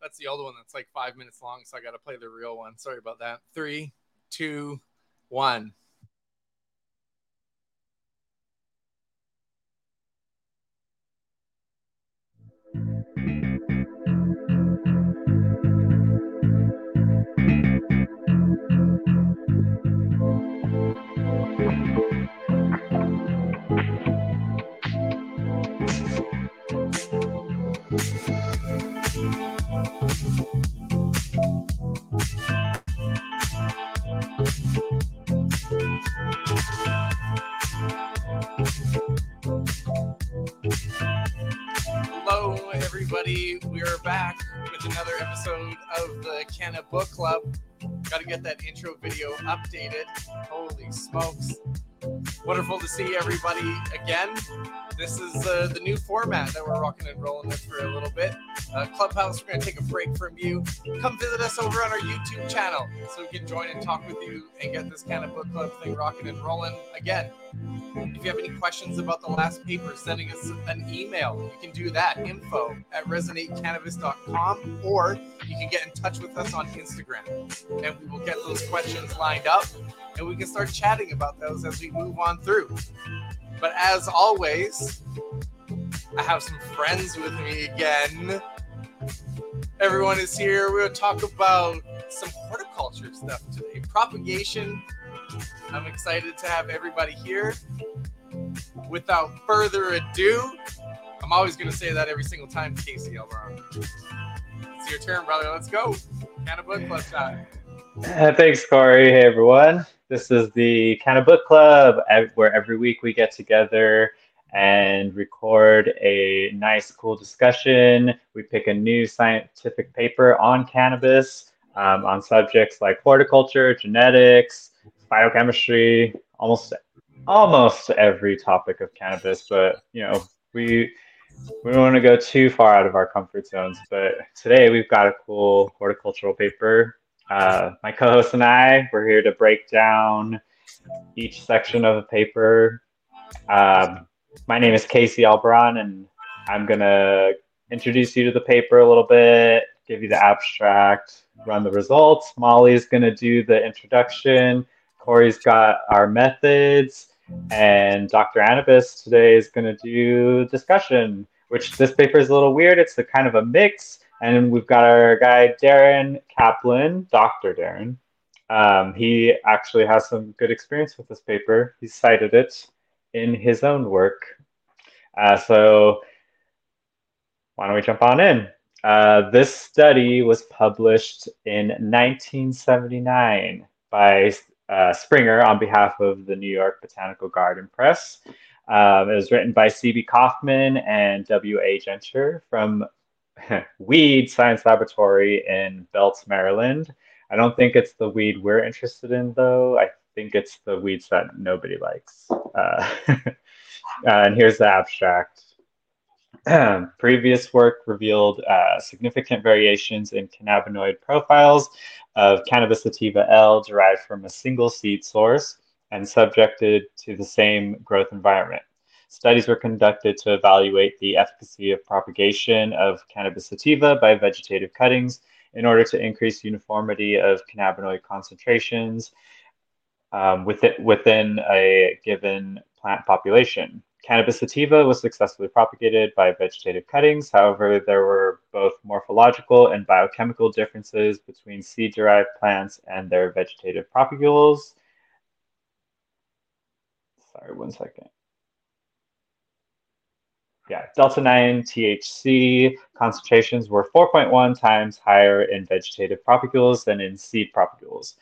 That's the old one that's like five minutes long, so I got to play the real one. Sorry about that. Three, two, one. Everybody. We are back with another episode of the Canna Book Club. Got to get that intro video updated. Holy smokes. Wonderful to see everybody again. This is uh, the new format that we're rocking and rolling with for a little bit. Uh, Clubhouse, we're going to take a break from you. Come visit us over on our YouTube channel so we can join and talk with you and get this kind of book club thing rocking and rolling again. If you have any questions about the last paper, sending us an email. You can do that info at resonatecannabis.com or you can get in touch with us on Instagram and we will get those questions lined up and we can start chatting about those as we move on through. But as always, I have some friends with me again. Everyone is here. We're going to talk about some horticulture stuff today. Propagation. I'm excited to have everybody here. Without further ado, I'm always going to say that every single time, Casey Elbaron. It's your turn, brother. Let's go. Canna Book Club time. Uh, thanks, Corey. Hey, everyone. This is the Canna Book Club, where every week we get together and record a nice, cool discussion. We pick a new scientific paper on cannabis, um, on subjects like horticulture, genetics, biochemistry, almost almost every topic of cannabis. But you know, we we don't want to go too far out of our comfort zones. But today we've got a cool horticultural paper uh, my co-host and I, we're here to break down each section of the paper. Um, my name is Casey Elbron, and I'm gonna introduce you to the paper a little bit, give you the abstract, run the results. Molly's gonna do the introduction. Corey's got our methods, and Dr. Anubis today is gonna do discussion. Which this paper is a little weird. It's a kind of a mix and we've got our guy, Darren Kaplan, Dr. Darren. Um, he actually has some good experience with this paper. He cited it in his own work. Uh, so why don't we jump on in? Uh, this study was published in 1979 by uh, Springer on behalf of the New York Botanical Garden Press. Um, it was written by C.B. Coffman and W.A. Gentner from weed science laboratory in Belts, Maryland. I don't think it's the weed we're interested in, though. I think it's the weeds that nobody likes. Uh, and here's the abstract. Previous work revealed uh, significant variations in cannabinoid profiles of Cannabis sativa L derived from a single seed source and subjected to the same growth environment. Studies were conducted to evaluate the efficacy of propagation of cannabis sativa by vegetative cuttings in order to increase uniformity of cannabinoid concentrations um, within, within a given plant population. Cannabis sativa was successfully propagated by vegetative cuttings. However, there were both morphological and biochemical differences between seed derived plants and their vegetative propagules. Sorry, one second yeah, delta 9 THC concentrations were 4.1 times higher in vegetative propagules than in seed propagules.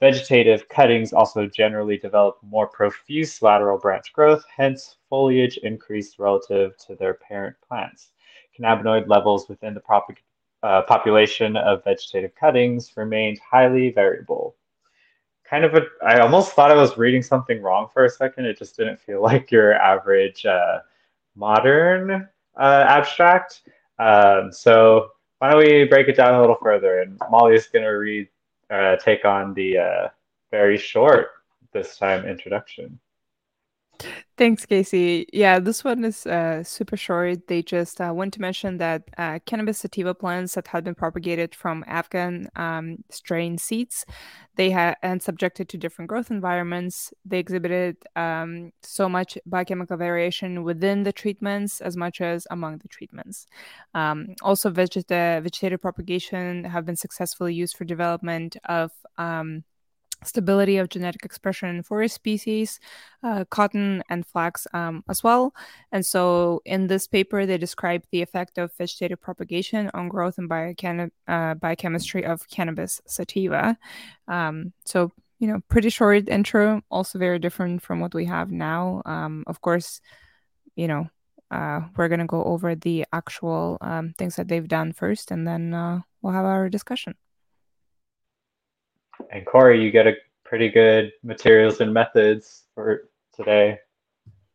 Vegetative cuttings also generally develop more profuse lateral branch growth, hence foliage increased relative to their parent plants. Cannabinoid levels within the propag- uh, population of vegetative cuttings remained highly variable. kind of a. I almost thought I was reading something wrong for a second. It just didn't feel like your average uh, modern uh, abstract. Um, so why don't we break it down a little further? And Molly's gonna read, uh, take on the uh, very short this time introduction. Thanks, Casey. Yeah, this one is uh, super short. They just uh, want to mention that uh, cannabis sativa plants that had been propagated from Afghan um, strain seeds, they had and subjected to different growth environments. They exhibited um, so much biochemical variation within the treatments as much as among the treatments. Um, also, vegeta- vegetative propagation have been successfully used for development of um, stability of genetic expression in forest species, uh, cotton and flax um, as well. And so in this paper, they describe the effect of vegetative propagation on growth and biochem- uh, biochemistry of cannabis sativa. Um, so, you know, pretty short intro, also very different from what we have now. Um, of course, you know, uh, we're going to go over the actual um, things that they've done first, and then uh, we'll have our discussion. And Corey, you get a pretty good materials and methods for today.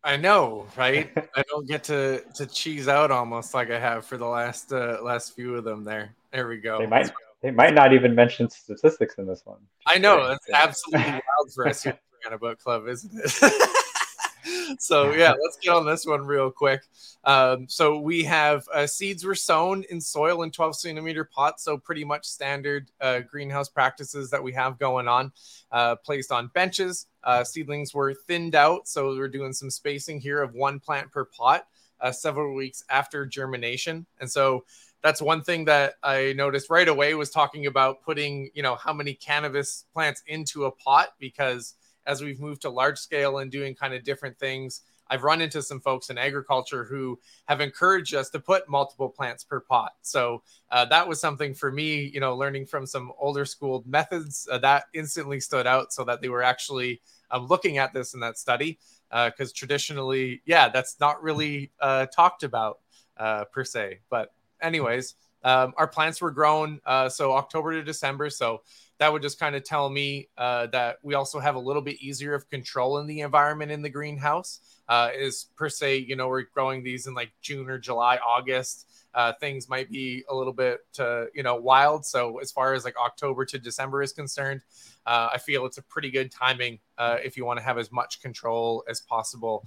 I know, right? I don't get to to cheese out almost like I have for the last uh, last few of them. There, there we go. They might they might not even mention statistics in this one. I know it's absolutely wild for us here at a book club, isn't it? so yeah, let's get on this one real quick. Um, so we have uh, seeds were sown in soil in 12 centimeter pots, so pretty much standard uh, greenhouse practices that we have going on. Uh, placed on benches, uh, seedlings were thinned out, so we're doing some spacing here of one plant per pot. Uh, several weeks after germination, and so that's one thing that I noticed right away was talking about putting, you know, how many cannabis plants into a pot because as we've moved to large scale and doing kind of different things. I've run into some folks in agriculture who have encouraged us to put multiple plants per pot. So uh, that was something for me, you know, learning from some older school methods uh, that instantly stood out so that they were actually um, looking at this in that study. Because uh, traditionally, yeah, that's not really uh, talked about uh, per se. But, anyways, um, our plants were grown uh, so October to December. So that would just kind of tell me uh, that we also have a little bit easier of control in the environment in the greenhouse. Uh, is per se, you know, we're growing these in like June or July, August. Uh, things might be a little bit, uh, you know, wild. So as far as like October to December is concerned, uh, I feel it's a pretty good timing uh, if you want to have as much control as possible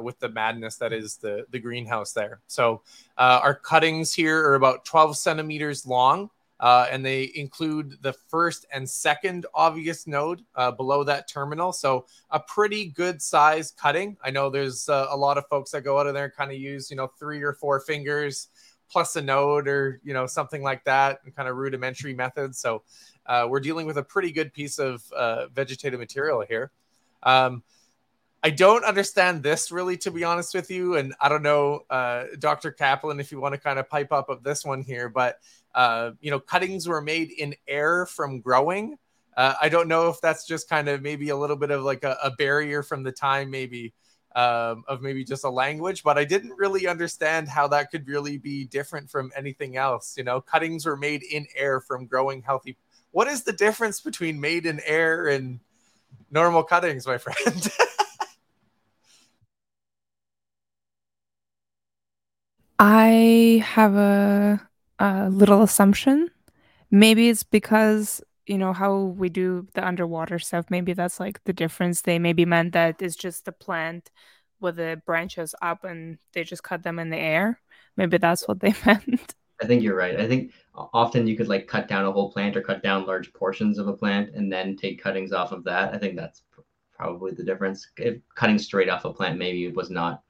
with the madness that is the the greenhouse there. So our cuttings here are about 12 centimeters long. Uh, and they include the first and second obvious node uh, below that terminal. So a pretty good size cutting. I know there's uh, a lot of folks that go out of there and kind of use, you know, three or four fingers plus a node or, you know, something like that and kind of rudimentary methods. So uh, we're dealing with a pretty good piece of uh, vegetative material here. Um, I don't understand this really, to be honest with you. And I don't know, uh, Dr. Kaplan, if you want to kind of pipe up of this one here, but uh, you know, cuttings were made in air from growing. Uh, I don't know if that's just kind of maybe a little bit of like a, a barrier from the time, maybe um, of maybe just a language, but I didn't really understand how that could really be different from anything else. You know, cuttings were made in air from growing healthy. What is the difference between made in air and normal cuttings, my friend? I have a a little assumption. Maybe it's because you know how we do the underwater stuff. Maybe that's like the difference. They maybe meant that it's just the plant with the branches up and they just cut them in the air. Maybe that's what they meant. I think you're right. I think often you could like cut down a whole plant or cut down large portions of a plant and then take cuttings off of that. I think that's probably the difference. If cutting straight off a plant maybe was not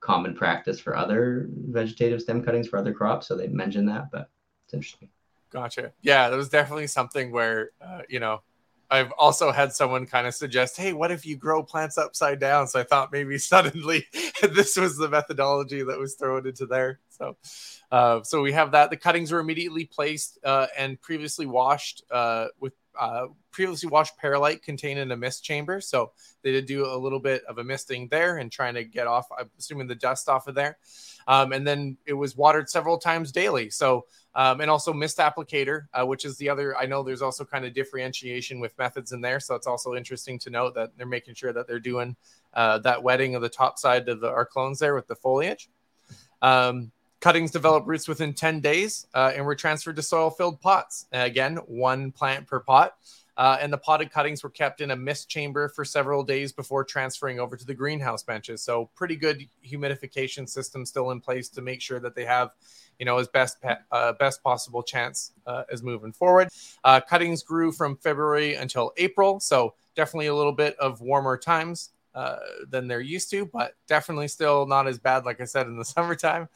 common practice for other vegetative stem cuttings for other crops. So they mentioned that, but it's interesting. Gotcha. Yeah, that was definitely something where, uh, you know, I've also had someone kind of suggest, hey, what if you grow plants upside down? So I thought maybe suddenly this was the methodology that was thrown into there. So, uh, so we have that. The cuttings were immediately placed uh, and previously washed uh, with uh, previously washed perlite contained in a mist chamber. So they did do a little bit of a misting there and trying to get off, I'm assuming the dust off of there. Um, and then it was watered several times daily. So Um, and also mist applicator, uh, which is the other. I know there's also kind of differentiation with methods in there, so it's also interesting to note that they're making sure that they're doing uh, that wetting of the top side of the, our clones there with the foliage. Um, cuttings develop roots within 10 days uh, and were transferred to soil filled pots. again, one plant per pot. Uh, and the potted cuttings were kept in a mist chamber for several days before transferring over to the greenhouse benches. So pretty good humidification system still in place to make sure that they have, you know, as best uh, best possible chance uh, as moving forward. Uh, cuttings grew from February until April, so definitely a little bit of warmer times uh, than they're used to, but definitely still not as bad, like I said, in the summertime.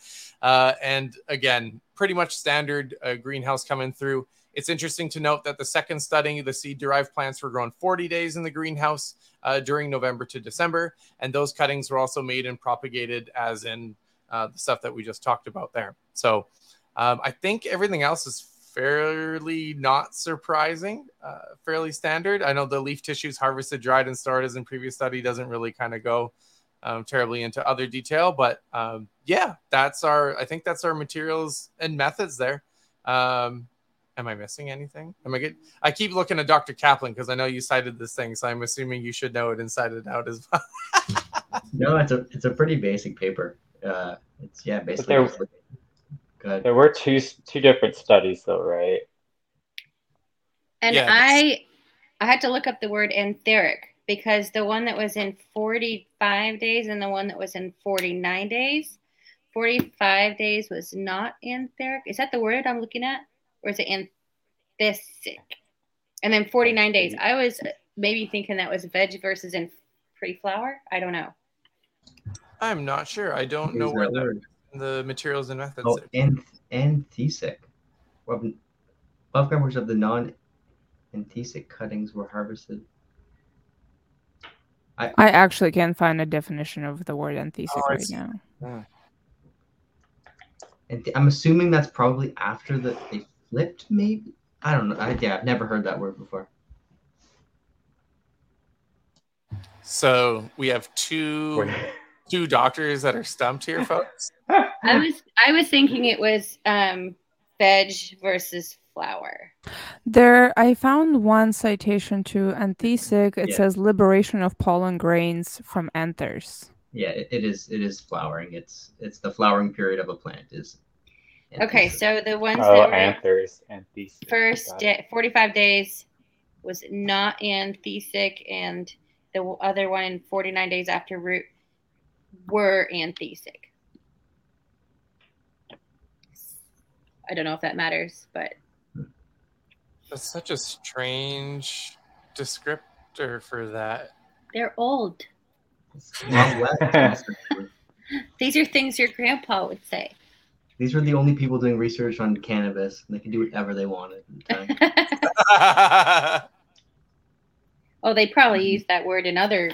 Uh, and again, pretty much standard uh, greenhouse coming through. It's interesting to note that the second studying, the seed derived plants were grown 40 days in the greenhouse uh, during November to December. And those cuttings were also made and propagated as in uh, the stuff that we just talked about there. So um, I think everything else is fairly not surprising, uh, fairly standard. I know the leaf tissues harvested, dried, and stored as in previous study doesn't really kind of go um, terribly into other detail, but um, yeah, that's our. I think that's our materials and methods there. Um, Am I missing anything? Am I good? I keep looking at Dr. Kaplan because I know you cited this thing, so I'm assuming you should know it inside and out as well. no, it's a it's a pretty basic paper. Uh, it's yeah, basically. There, there were two two different studies though, right? And yeah, I I had to look up the word antheric because the one that was in 45 days and the one that was in 49 days, 45 days was not antheric. Is that the word I'm looking at? or is it anthysic? And then 49 days. I was maybe thinking that was veg versus in free flower. I don't know. I'm not sure. I don't know where the, the materials and methods. Oh, and anthesic. Above grammars of the non-anthesic cuttings were harvested. I, I actually can't find a definition of the word anthesic oh, right now. Yeah. And I'm assuming that's probably after the they flipped, maybe. I don't know. I, yeah, I've never heard that word before. So we have two two doctors that are stumped here, folks. I was I was thinking it was um, veg versus flower. There, I found one citation to Anthesic. It yeah. says liberation of pollen grains from anthers. Yeah, it, it is. It is flowering. It's it's the flowering period of a plant is Okay, so the ones oh, that were anthers, anthesic. First, day, 45 days was not anthesic, and the other one in 49 days after root were anthesic. I don't know if that matters, but that's such a strange descriptor for that. They're old. These are things your grandpa would say. These were the only people doing research on cannabis, and they could do whatever they wanted. oh, they probably used that word in other.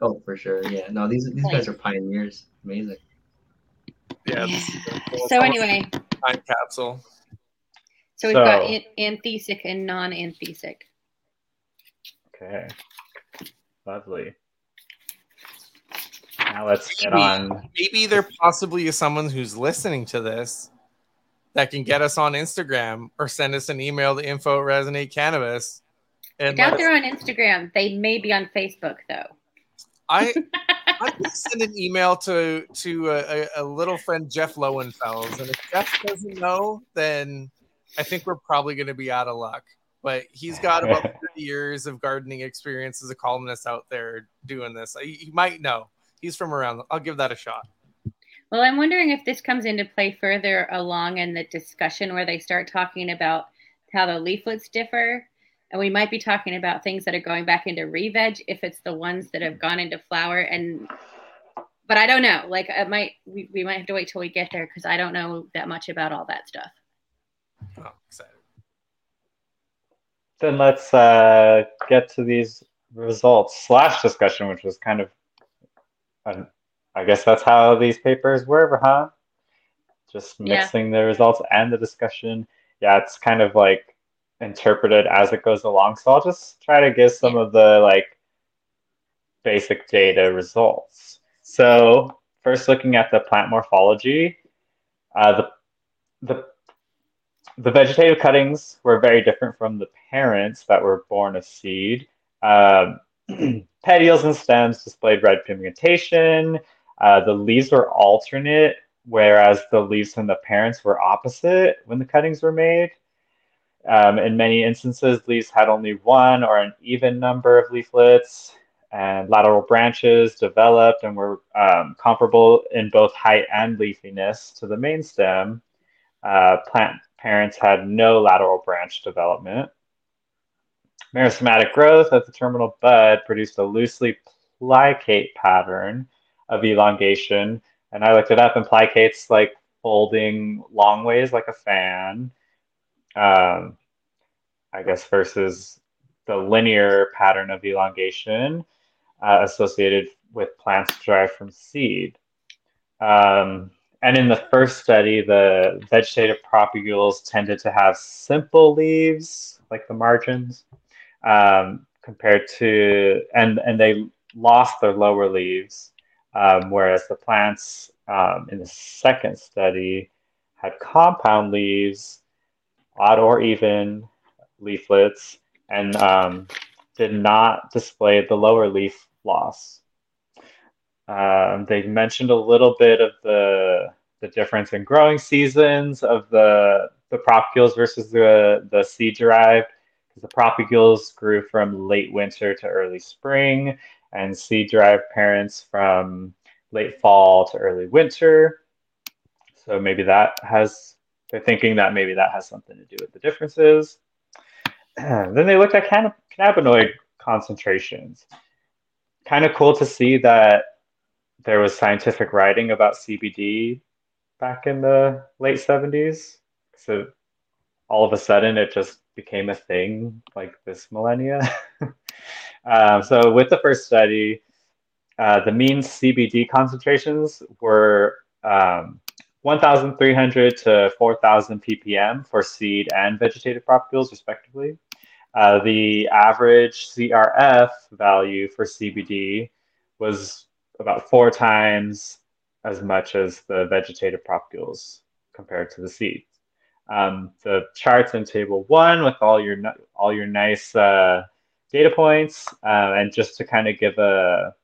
Oh, for sure. Yeah. No, these these guys are pioneers. Amazing. Yeah. yeah. So anyway. Time capsule. So we've so, got anthesic and non-anthesic. Okay. Lovely. Now let's maybe, get on. Maybe there possibly is someone who's listening to this that can get us on Instagram or send us an email to info at resonate cannabis. And out there on Instagram. They may be on Facebook though. I I send an email to to a, a, little friend Jeff Lowenfels, and if Jeff doesn't know, then I think we're probably going to be out of luck. But he's got about 30 years of gardening experience as a columnist out there doing this. He, he might know he's from around. I'll give that a shot. Well, I'm wondering if this comes into play further along in the discussion where they start talking about how the leaflets differ. And we might be talking about things that are going back into re-veg if it's the ones that have gone into flower. And but I don't know. Like I might we, we might have to wait till we get there because I don't know that much about all that stuff. Oh, excited. Then let's uh, get to these results slash discussion, which was kind of and I guess that's how these papers were, huh? Just mixing yeah. the results and the discussion. Yeah, it's kind of like interpreted as it goes along. So I'll just try to give some of the like basic data results. So first looking at the plant morphology, uh, the the the vegetative cuttings were very different from the parents that were born of seed. Um, petioles and stems displayed red pigmentation. Uh, the leaves were alternate, whereas the leaves from the parents were opposite when the cuttings were made. Um, in many instances, leaves had only one or an even number of leaflets, and lateral branches developed and were um, comparable in both height and leafiness to the main stem. Uh, plant parents had no lateral branch development. Meristematic growth of the terminal bud produced a loosely plicate pattern of elongation. And I looked it up, and plicate's like folding long ways like a fan. Um, I guess versus the linear pattern of elongation uh, associated with plants derived from seed. Um, and in the first study, the vegetative propagules tended to have simple leaves, like the margins, um, compared to, and, and they lost their lower leaves, um, whereas the plants um, in the second study had compound leaves, odd or even leaflets, and um, did not display the lower leaf loss. Um, they mentioned a little bit of the the difference in growing seasons of the the propagules versus the the seed derived. Because the propagules grew from late winter to early spring, and seed derived parents from late fall to early winter. So maybe that has they're thinking that maybe that has something to do with the differences. then they looked at cannabinoid concentrations. Kind of cool to see that there was scientific writing about CBD back in the late 70s. So all of a sudden it just became a thing like this millennia. um, so with the first study, uh, the mean CBD concentrations were um, 1,300 to 4,000 ppm for seed and vegetative propagules, respectively. Uh, the average CRF value for CBD was about four times as much as the vegetative propagules compared to the seeds. Um, the charts in table one with all your all your nice uh, data points, uh, and just to kind of give a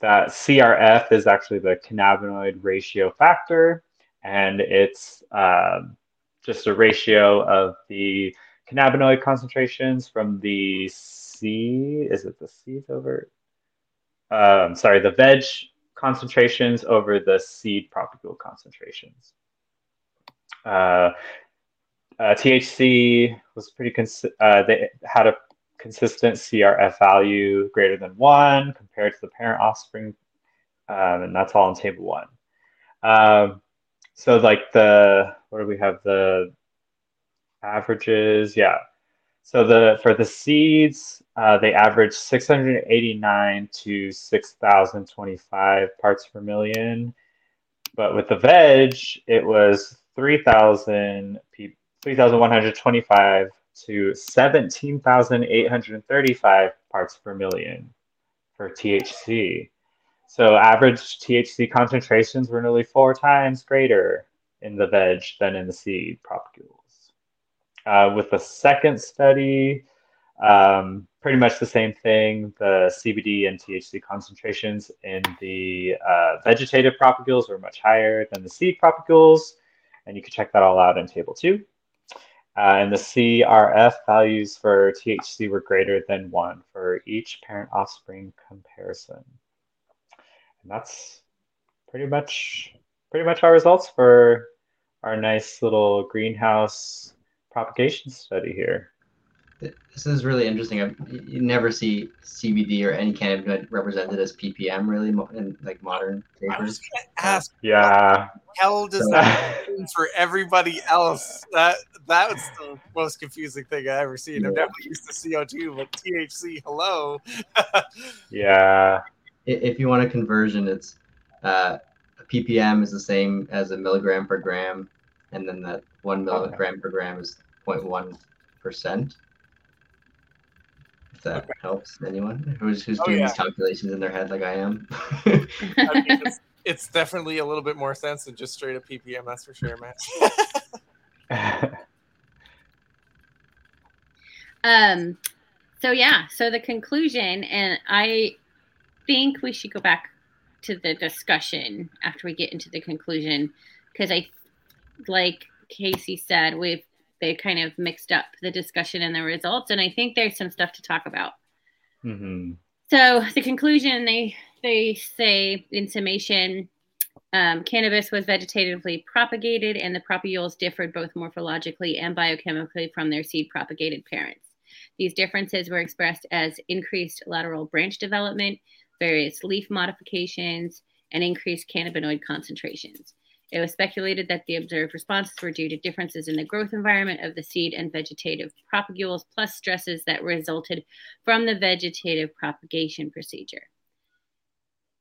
that CRF is actually the cannabinoid ratio factor, and it's um, just a ratio of the cannabinoid concentrations from the seed. Is it the seeds over? Um, sorry, the veg concentrations over the seed propagule concentrations. Uh, uh, THC was pretty cons- uh, they had a consistent CRF value greater than one compared to the parent offspring, um, and that's all in table one. Um, so like the what do we have the averages? Yeah. So the for the seeds, uh, they average 689 to 6,025 parts per million. But with the veg, it was 3,000 3,125 to 17,835 parts per million for THC. So average THC concentrations were nearly four times greater in the veg than in the seed propagules. Uh, with the second study, um, pretty much the same thing. The CBD and THC concentrations in the uh, vegetative propagules were much higher than the seed propagules, and you can check that all out in table two. Uh, and the CRF values for THC were greater than one for each parent offspring comparison. And that's pretty much pretty much our results for our nice little greenhouse propagation study here. This is really interesting. I've, you never see CBD or any cannabinoid represented as ppm really in like modern papers. ask, yeah, hell does that mean for everybody else? That that was the most confusing thing I ever seen. I'm definitely used to CO2, but THC, hello. yeah. If you want a conversion, it's uh, a ppm is the same as a milligram per gram, and then that one milligram okay. per gram is 0.1 If percent that okay. helps anyone who's who's oh, doing yeah. these calculations in their head like I am. I mean, it's, it's, definitely a little bit more sense than just straight up ppm. That's for sure, man. Um, so yeah, so the conclusion, and I think we should go back to the discussion after we get into the conclusion because I, like Casey said, we've they kind of mixed up the discussion and the results, and I think there's some stuff to talk about. Mm-hmm. So the conclusion they they say in summation, um, cannabis was vegetatively propagated, and the propagules differed both morphologically and biochemically from their seed propagated parents. These differences were expressed as increased lateral branch development, various leaf modifications, and increased cannabinoid concentrations. It was speculated that the observed responses were due to differences in the growth environment of the seed and vegetative propagules, plus stresses that resulted from the vegetative propagation procedure.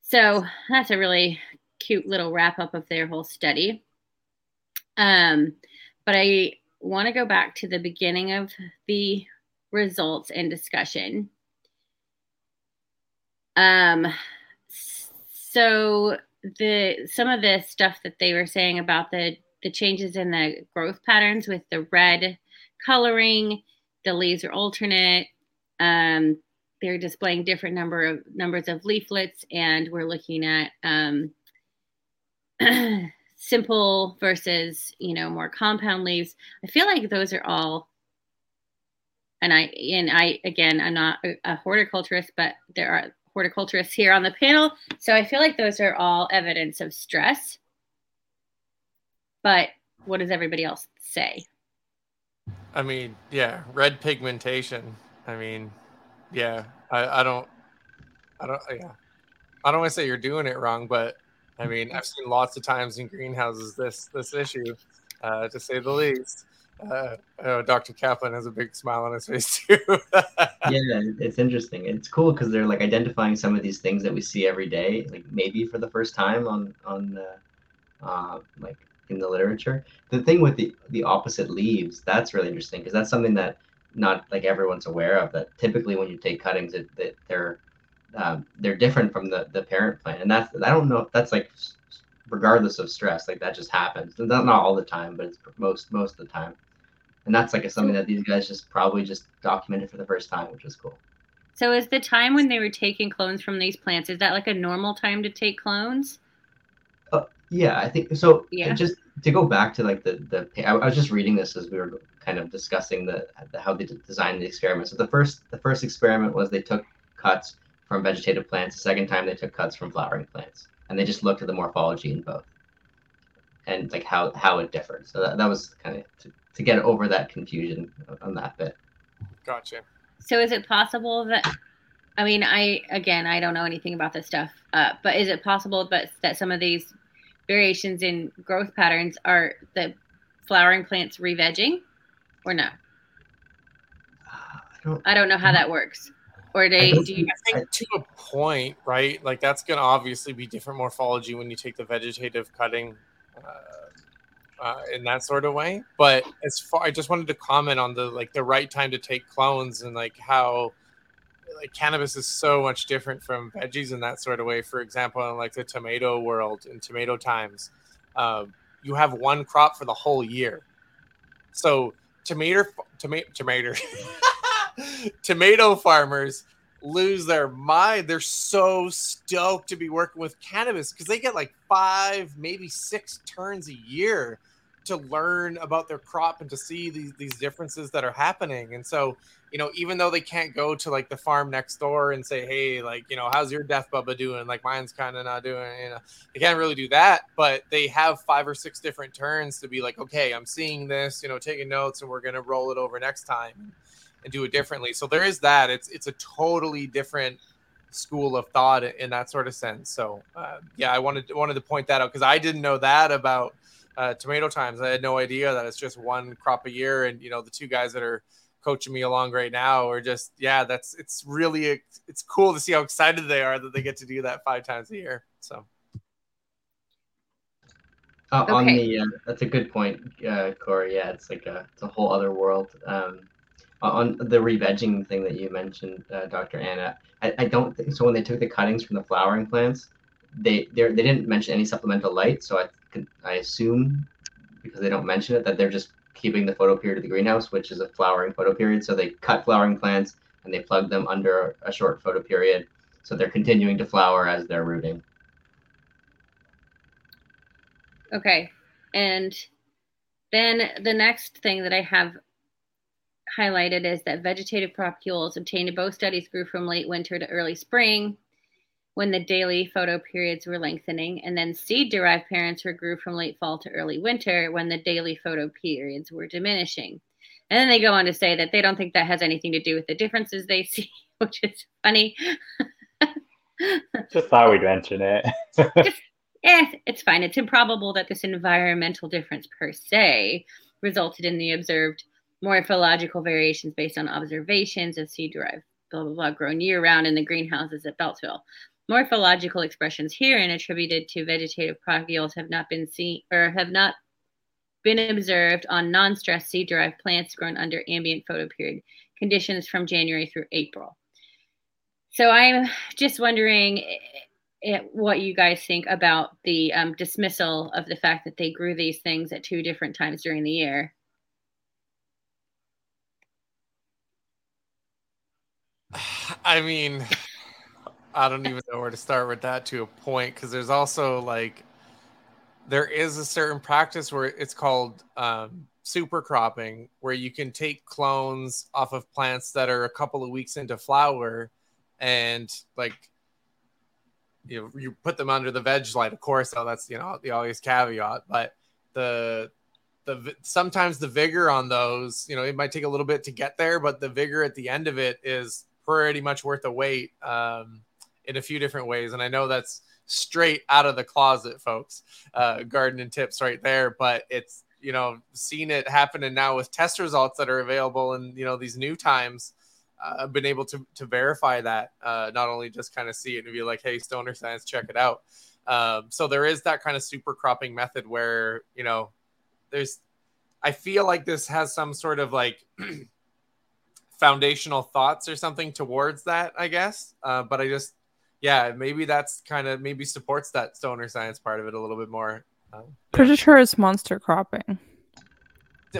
So that's a really cute little wrap up of their whole study. Um, but I want to go back to the beginning of the results and discussion. Um, so the some of the stuff that they were saying about the the changes in the growth patterns with the red coloring, the leaves are alternate. Um, they're displaying different number of numbers of leaflets, and we're looking at um, simple versus you know more compound leaves. I feel like those are all and I and I again I'm not a, a horticulturist, but there are horticulturists here on the panel. So I feel like those are all evidence of stress. But what does everybody else say? I mean, yeah, red pigmentation. I mean, yeah, I, I don't, I don't, yeah, I don't want to say you're doing it wrong, but I mean, I've seen lots of times in greenhouses this this issue, uh, to say the least. Uh, oh, Dr. Kaplan has a big smile on his face too. yeah, it's interesting. It's cool because they're like identifying some of these things that we see every day, like maybe for the first time on on the, uh, like in the literature. The thing with the the opposite leaves, that's really interesting because that's something that not like everyone's aware of. That typically when you take cuttings, it, that they're um, they're different from the the parent plant, and that's I don't know if that's like regardless of stress, like that just happens. Not not all the time, but it's most most of the time and that's like a, something that these guys just probably just documented for the first time, which was cool. So, is the time when they were taking clones from these plants is that like a normal time to take clones? Uh, yeah, I think so. Yeah. Just to go back to like the the I, I was just reading this as we were kind of discussing the, the how they designed the experiment. So the first the first experiment was they took cuts from vegetative plants. The second time they took cuts from flowering plants, and they just looked at the morphology in both and like how how it differed. So that, that was kind of to, to get over that confusion on that bit. Gotcha. So is it possible that I mean I again I don't know anything about this stuff, uh, but is it possible that that some of these variations in growth patterns are the flowering plants revegging or no? Uh, I don't, I don't know how that works. Or they do you I think to a point, right? Like that's gonna obviously be different morphology when you take the vegetative cutting uh, uh, in that sort of way. But as far, I just wanted to comment on the like the right time to take clones and like how like cannabis is so much different from veggies in that sort of way. For example, in like the tomato world in tomato times, um, you have one crop for the whole year. So tomato tomato tomato tomato farmers lose their mind. They're so stoked to be working with cannabis because they get like five, maybe six turns a year to learn about their crop and to see these, these differences that are happening. And so, you know, even though they can't go to like the farm next door and say, hey, like, you know, how's your death bubba doing? Like mine's kind of not doing, you know, they can't really do that, but they have five or six different turns to be like, okay, I'm seeing this, you know, taking notes and we're going to roll it over next time and do it differently. So there is that. It's it's a totally different school of thought in that sort of sense. So uh, yeah, I wanted wanted to point that out because I didn't know that about uh, tomato times. I had no idea that it's just one crop a year, and you know the two guys that are coaching me along right now are just yeah, that's it's really it's cool to see how excited they are that they get to do that five times a year. So. Uh, okay. On the uh, that's a good point, uh, Corey. Yeah, it's like a it's a whole other world. Um, on the revegging thing that you mentioned, uh, Dr. Anna, I, I, don't think so. When they took the cuttings from the flowering plants, they they didn't mention any supplemental light. So I I assume because they don't mention it that they're just keeping the photoperiod of the greenhouse, which is a flowering photoperiod. So they cut flowering plants and they plug them under a short photoperiod. So they're continuing to flower as they're rooting. Okay. And then the next thing that I have highlighted is that vegetative propagules obtained in both studies grew from late winter to early spring when the daily photo periods were lengthening, and then seed derived parents were grew from late fall to early winter when the daily photo periods were diminishing. And then they go on to say that they don't think that has anything to do with the differences they see, which is funny. Just thought we'd mention it. Just, eh, it's fine. It's improbable that this environmental difference per se resulted in the observed morphological variations based on observations of seed derived blah blah blah grown year round in the greenhouses at Beltsville. Morphological expressions herein attributed to vegetative propagules have not been seen or have not been observed on non-stressed seed-derived plants grown under ambient photoperiod conditions from January through April. So I'm just wondering eh, eh, what you guys think about the um, dismissal of the fact that they grew these things at two different times during the year. I mean, I don't even know where to start with that to a point because there's also like there is a certain practice where it's called um, super cropping, where you can take clones off of plants that are a couple of weeks into flower, and like you know, you put them under the veg light. Of course, so that's you know the always caveat, but the the sometimes the vigor on those, you know, it might take a little bit to get there, but the vigor at the end of it is pretty much worth the wait um, in a few different ways. And I know that's straight out of the closet, folks. Uh, gardening tips right there, but it's you know seen it happening now with test results that are available and you know these new times. Uh, I've been able to to verify that uh, not only just kind of see it and be like, hey, stoner science, check it out. Um, so there is that kind of super cropping method where you know there's I feel like this has some sort of like foundational thoughts or something towards that, I guess. Uh, but I just, yeah, maybe that's kind of maybe supports that stoner science part of it a little bit more. Uh, Pretty sure it's monster cropping.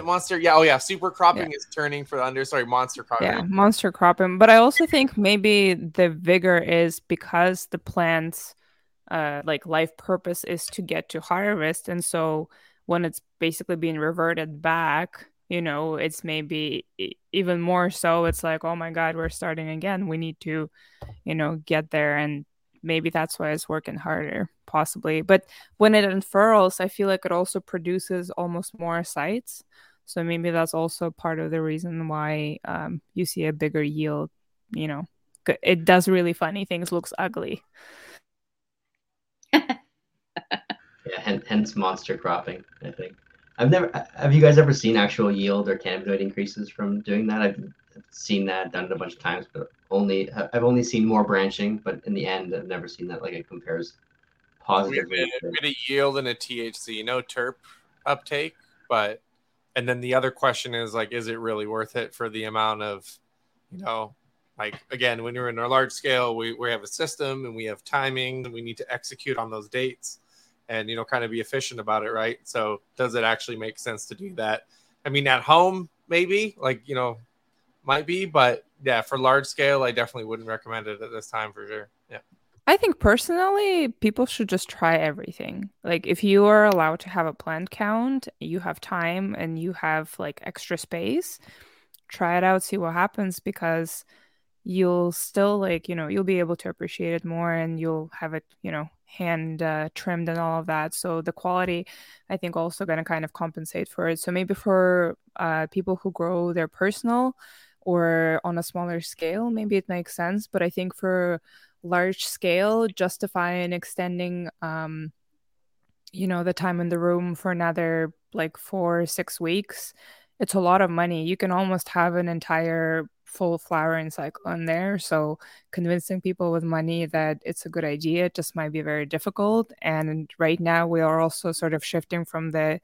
monster, yeah, oh yeah, super cropping yeah. is turning for the under. Sorry, monster cropping. Yeah, monster cropping. But I also think maybe the vigor is because the plant's uh, like life purpose is to get to harvest, and so when it's basically being reverted back you know it's maybe even more so it's like oh my god we're starting again. We need to you know get there. And maybe that's why it's working harder possibly. But when it unfurls i feel like it also produces almost more sites. So maybe that's also part of the reason why um, you see a bigger yield you know. It does really funny things looks ugly. Yeah hence monster cropping i think I've never. Have you guys ever seen actual yield or cannabinoid increases from doing that? I've seen that done it a bunch of times, but only I've only seen more branching. But in the end, I've never seen that like it compares positively. We had, a yield and a THC, no terp uptake, but and then the other question is like, is it really worth it for the amount of, you know, like again, when you're in a large scale, we, we have a system and we have timing and we need to execute on those dates and you know kind of be efficient about it right? So does it actually make sense to do that? I mean at home maybe like you know might be but yeah for large scale i definitely wouldn't recommend it at this time for sure. Yeah. I think personally, people should just try everything. Like, if you are allowed to have a plant count, you have time and you have like extra space, try it out, see what happens because you'll still like, you know, you'll be able to appreciate it more and you'll have it, you know, hand uh, trimmed and all of that. So the quality, I think, also going to kind of compensate for it. So maybe for uh, people who grow their personal or on a smaller scale, maybe it makes sense. But I think for large scale, justifying extending, um, you know, the time in the room for another like four six weeks, it's a lot of money. You can almost have an entire full flowering cycle in there. So convincing people with money that it's a good idea just might be very difficult. And right now we are also sort of shifting from the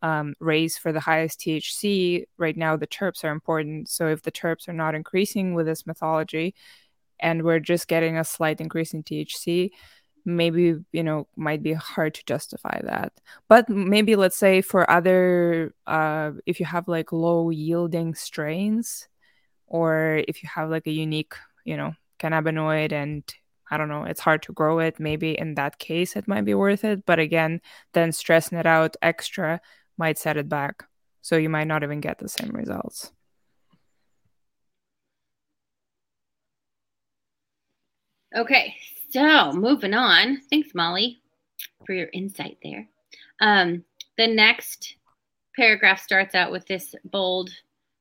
um, raise for the highest THC. Right now the terps are important. So if the terps are not increasing with this mythology, and we're just getting a slight increase in THC, maybe you know might be hard to justify that but maybe let's say for other uh, if you have like low yielding strains or if you have like a unique you know cannabinoid and i don't know it's hard to grow it maybe in that case it might be worth it but again then stressing it out extra might set it back so you might not even get the same results okay so moving on. Thanks, Molly, for your insight there. Um, the next paragraph starts out with this bold,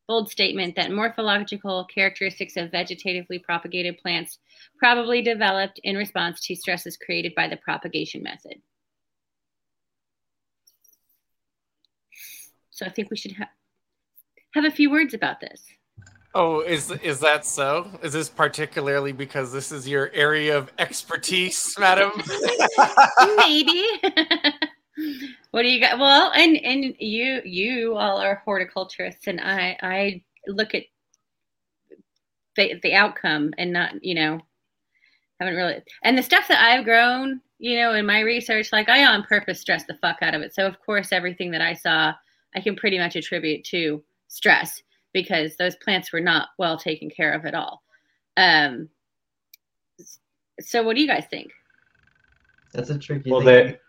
bold statement that morphological characteristics of vegetatively propagated plants probably developed in response to stresses created by the propagation method. So I think we should ha- have a few words about this. Oh, is is that so? Is this particularly because this is your area of expertise, madam? Maybe. what do you got? Well, and and you you all are horticulturists, and I I look at the the outcome and not you know haven't really and the stuff that I've grown, you know, in my research, like I on purpose stress the fuck out of it. So of course, everything that I saw, I can pretty much attribute to stress because those plants were not well taken care of at all. Um, so, what do you guys think? That's a tricky well, thing. They,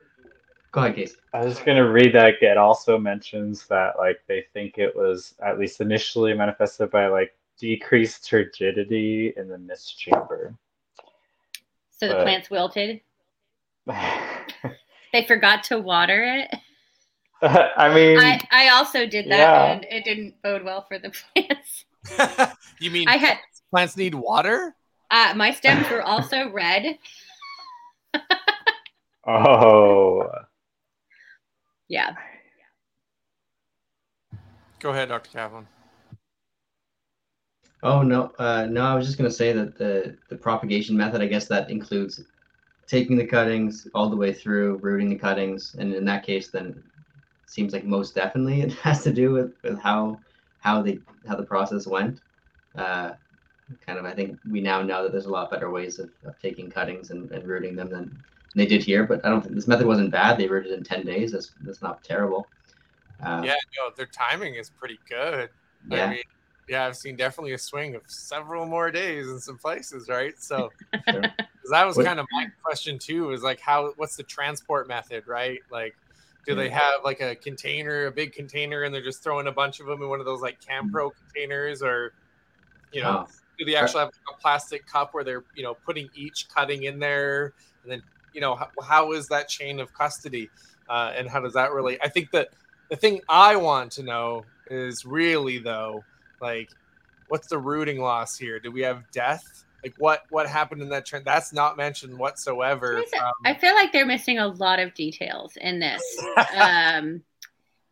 Go ahead, Case. I was going to read that it also mentions that like they think it was at least initially manifested by like decreased turgidity in the mist chamber. So but... the plants wilted. they forgot to water it. I mean, I, I also did that, yeah. and it didn't bode well for the plants. you mean I had plants need water? Uh, my stems were also red. oh. Yeah. Go ahead, Dr. Caplan. Oh no, uh, no! I was just gonna say that the the propagation method. I guess that includes taking the cuttings all the way through, rooting the cuttings, and in that case, then seems like most definitely it has to do with, with how how the how the process went. Uh, kind of, I think we now know that there's a lot better ways of, of taking cuttings and, and rooting them than they did here. But I don't think this method wasn't bad. They rooted in ten days. That's that's not terrible. Uh, yeah, no, their timing is pretty good. Yeah. I mean, yeah, I've seen definitely a swing of several more days in some places, right? So sure. that was kind of my question too. Is like how what's the transport method, right? Like do they have like a container, a big container, and they're just throwing a bunch of them in one of those like Cambro containers, or you know, oh. do they actually have a plastic cup where they're you know putting each cutting in there, and then you know how, how is that chain of custody, uh, and how does that really? I think that the thing I want to know is really though, like, what's the rooting loss here? Do we have death? like what what happened in that trend that's not mentioned whatsoever um, i feel like they're missing a lot of details in this um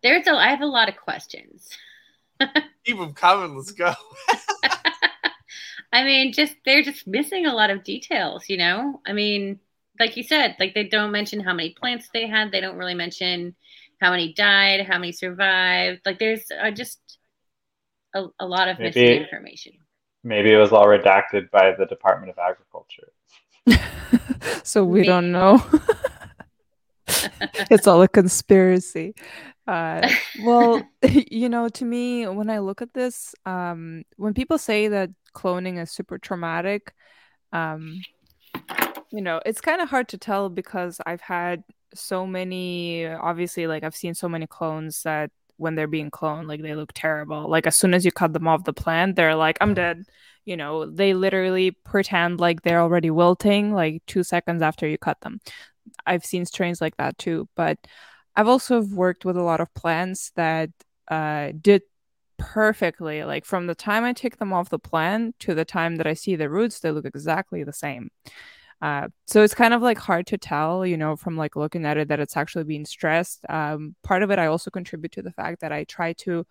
there's a i have a lot of questions keep them coming let's go i mean just they're just missing a lot of details you know i mean like you said like they don't mention how many plants they had they don't really mention how many died how many survived like there's uh, just a, a lot of Maybe. missing information Maybe it was all redacted by the Department of Agriculture. so we Maybe. don't know. it's all a conspiracy. Uh, well, you know, to me, when I look at this, um, when people say that cloning is super traumatic, um, you know, it's kind of hard to tell because I've had so many, obviously, like I've seen so many clones that when they're being cloned like they look terrible. Like as soon as you cut them off the plant they're like i'm dead. You know they literally pretend like they're already wilting like two seconds after you cut them. I've seen strains like that too but i've also worked with a lot of plants that uh, did perfectly. Like from the time i take them off the plant to the time that i see the roots they look exactly the same uh, so it's kind of like hard to tell, you know, from like looking at it that it's actually being stressed. Um, part of it I also contribute to the fact that I try to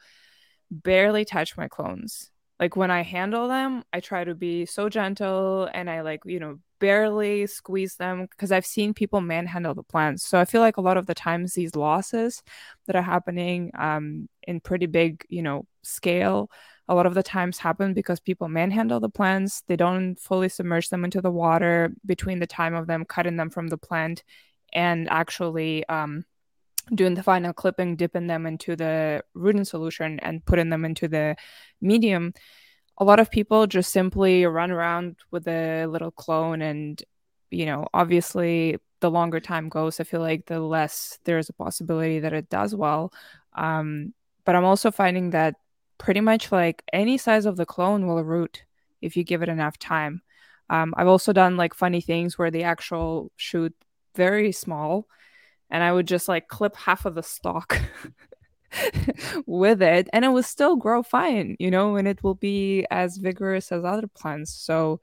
barely touch my clones. like when I handle them, I try to be so gentle and I like, you know, barely squeeze them because I've seen people manhandle the plants. So I feel like a lot of the times these losses that are happening um, in pretty big, you know, scale, a lot of the times happen because people manhandle the plants. They don't fully submerge them into the water between the time of them cutting them from the plant and actually um, doing the final clipping, dipping them into the rooting solution and putting them into the medium, a lot of people just simply run around with a little clone and you know obviously the longer time goes i feel like the less there's a possibility that it does well um, but i'm also finding that pretty much like any size of the clone will root if you give it enough time um, i've also done like funny things where the actual shoot very small and I would just like clip half of the stalk with it and it will still grow fine, you know, and it will be as vigorous as other plants. So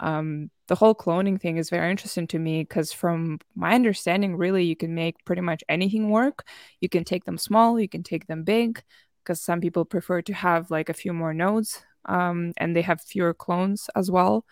um, the whole cloning thing is very interesting to me because from my understanding really you can make pretty much anything work you can take them small you can take them big because some people prefer to have like a few more nodes um, and they have fewer clones as well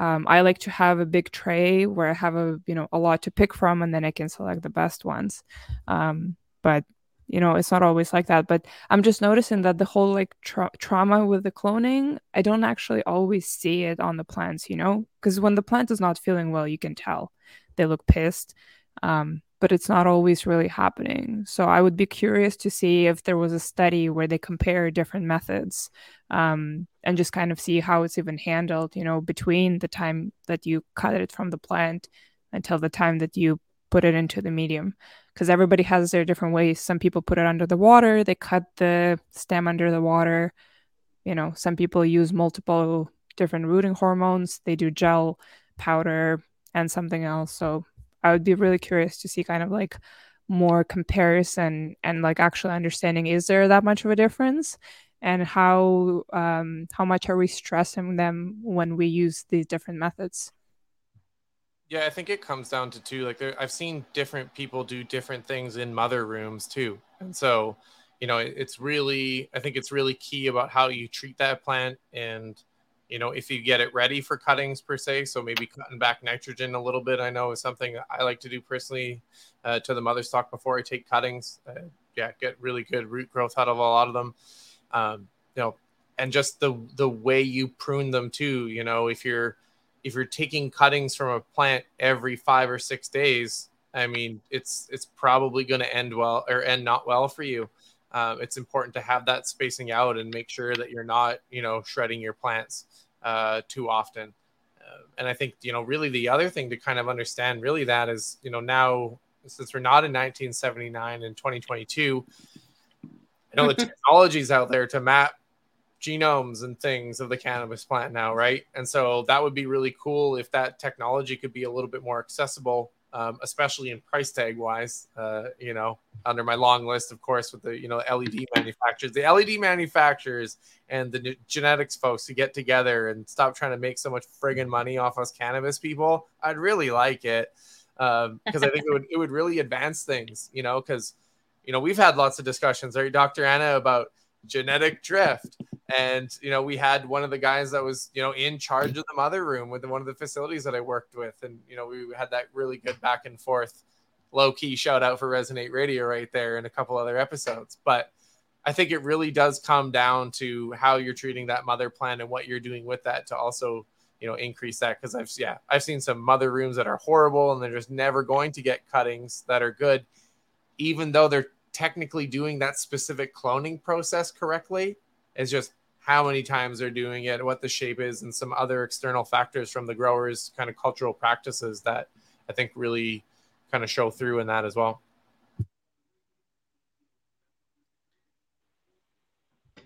um, I like to have a big tray where I have a you know a lot to pick from, and then I can select the best ones. Um, but you know it's not always like that. But I'm just noticing that the whole like tra- trauma with the cloning, I don't actually always see it on the plants. You know, because when the plant is not feeling well, you can tell they look pissed. Um, but it's not always really happening. So I would be curious to see if there was a study where they compare different methods um, and just kind of see how it's even handled, you know, between the time that you cut it from the plant until the time that you put it into the medium. Because everybody has their different ways. Some people put it under the water, they cut the stem under the water. You know, some people use multiple different rooting hormones, they do gel, powder, and something else. So I would be really curious to see kind of like more comparison and like actually understanding is there that much of a difference? And how um, how much are we stressing them when we use these different methods? Yeah i think it comes down to two like there, i've seen different people do different things in mother rooms too. And so you know it, it's really i think it's really key about how you treat that plant and you know, if you get it ready for cuttings per se. So maybe cutting back nitrogen a little bit, I know is something I like to do personally uh, to the mother stock before I take cuttings. Uh, yeah, get really good root growth out of a lot of them. Um, you know, and just the the way you prune them too. You know, if you're if you're taking cuttings from a plant every five or six days, I mean, it's it's probably going to end well or end not well for you um, it's important to have that spacing out and make sure that you're not, you know, shredding your plants uh, too often. Uh, and I think, you know, really the other thing to kind of understand really that is, you know, now since we're not in 1979 and 2022, I know the technologies out there to map genomes and things of the cannabis plant now, right? And so that would be really cool if that technology could be a little bit more accessible um, especially in price tag wise. Uh, you know, under my long list, of course, with the you know LED manufacturers, the LED manufacturers and the genetics folks to get together and stop trying to make so much friggin' money off us cannabis people. I'd really like it because um, I think it would it would really advance things. You know, because you know we've had lots of discussions, right, Dr. Anna, about genetic drift and you know we had one of the guys that was you know in charge of the mother room with one of the facilities that i worked with. And you know we had that really good back and forth low key shout out for resonate radio right there and a couple other episodes. But i think it really does come down to how you're treating that mother plant and what you're doing with that to also you know increase that. Because i've yeah i've seen some mother rooms that are horrible and they're just never going to get cuttings that are good even though they're technically doing that specific cloning process correctly. It's just how many times they're doing it, what the shape is, and some other external factors from the growers' kind of cultural practices that I think really kind of show through in that as well.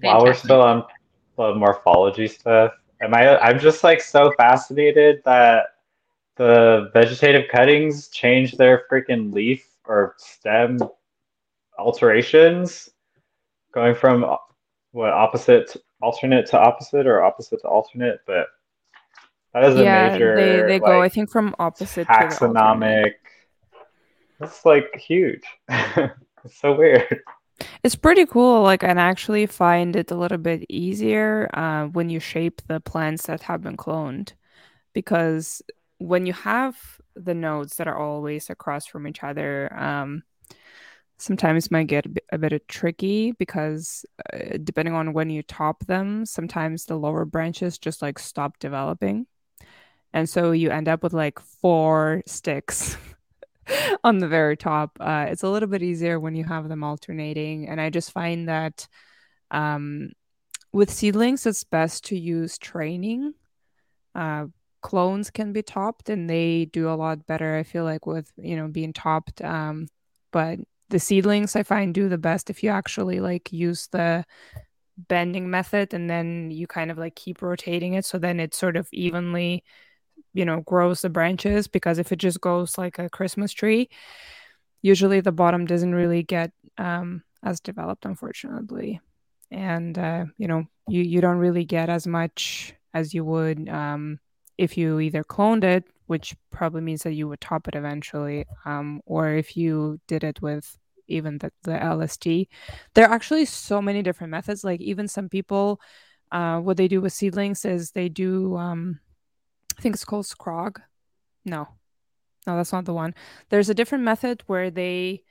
While we're still on the morphology stuff, am I? I'm just like so fascinated that the vegetative cuttings change their freaking leaf or stem alterations going from what opposite alternate to opposite or opposite to alternate but that is yeah, a major they, they like, go i think from opposite taxonomic. That's like huge. It's so weird. It's pretty cool. Like, and actually find it a little bit easier uh, when you shape the plants that have been cloned, because when you have the nodes that are always across from each other, um, sometimes might get a bit, tricky because uh, depending on when you top them, sometimes the lower branches just like stop developing, and so you end up with like four sticks on the very top. Uh, it's a little bit easier when you have them alternating. And I just find that um, with seedlings, it's best to use training. Uh, clones can be topped and they do a lot better, I feel like, with, you know, being topped. Um, but the seedlings I find do the best if you actually like use the bending method and then you kind of like keep rotating it. So then it sort of evenly you know grows the branches because if it just goes like a christmas tree usually the bottom doesn't really get um, as developed unfortunately. And uh, you know you you don't really get as much as you would um, if you either cloned it which probably means that you would top it eventually um, or if you did it with even the, the lst there are actually so many different methods like even some people uh, what they do with seedlings is they do um, I think it's called Scrog. No, no, that's not the one. There's a different method where they,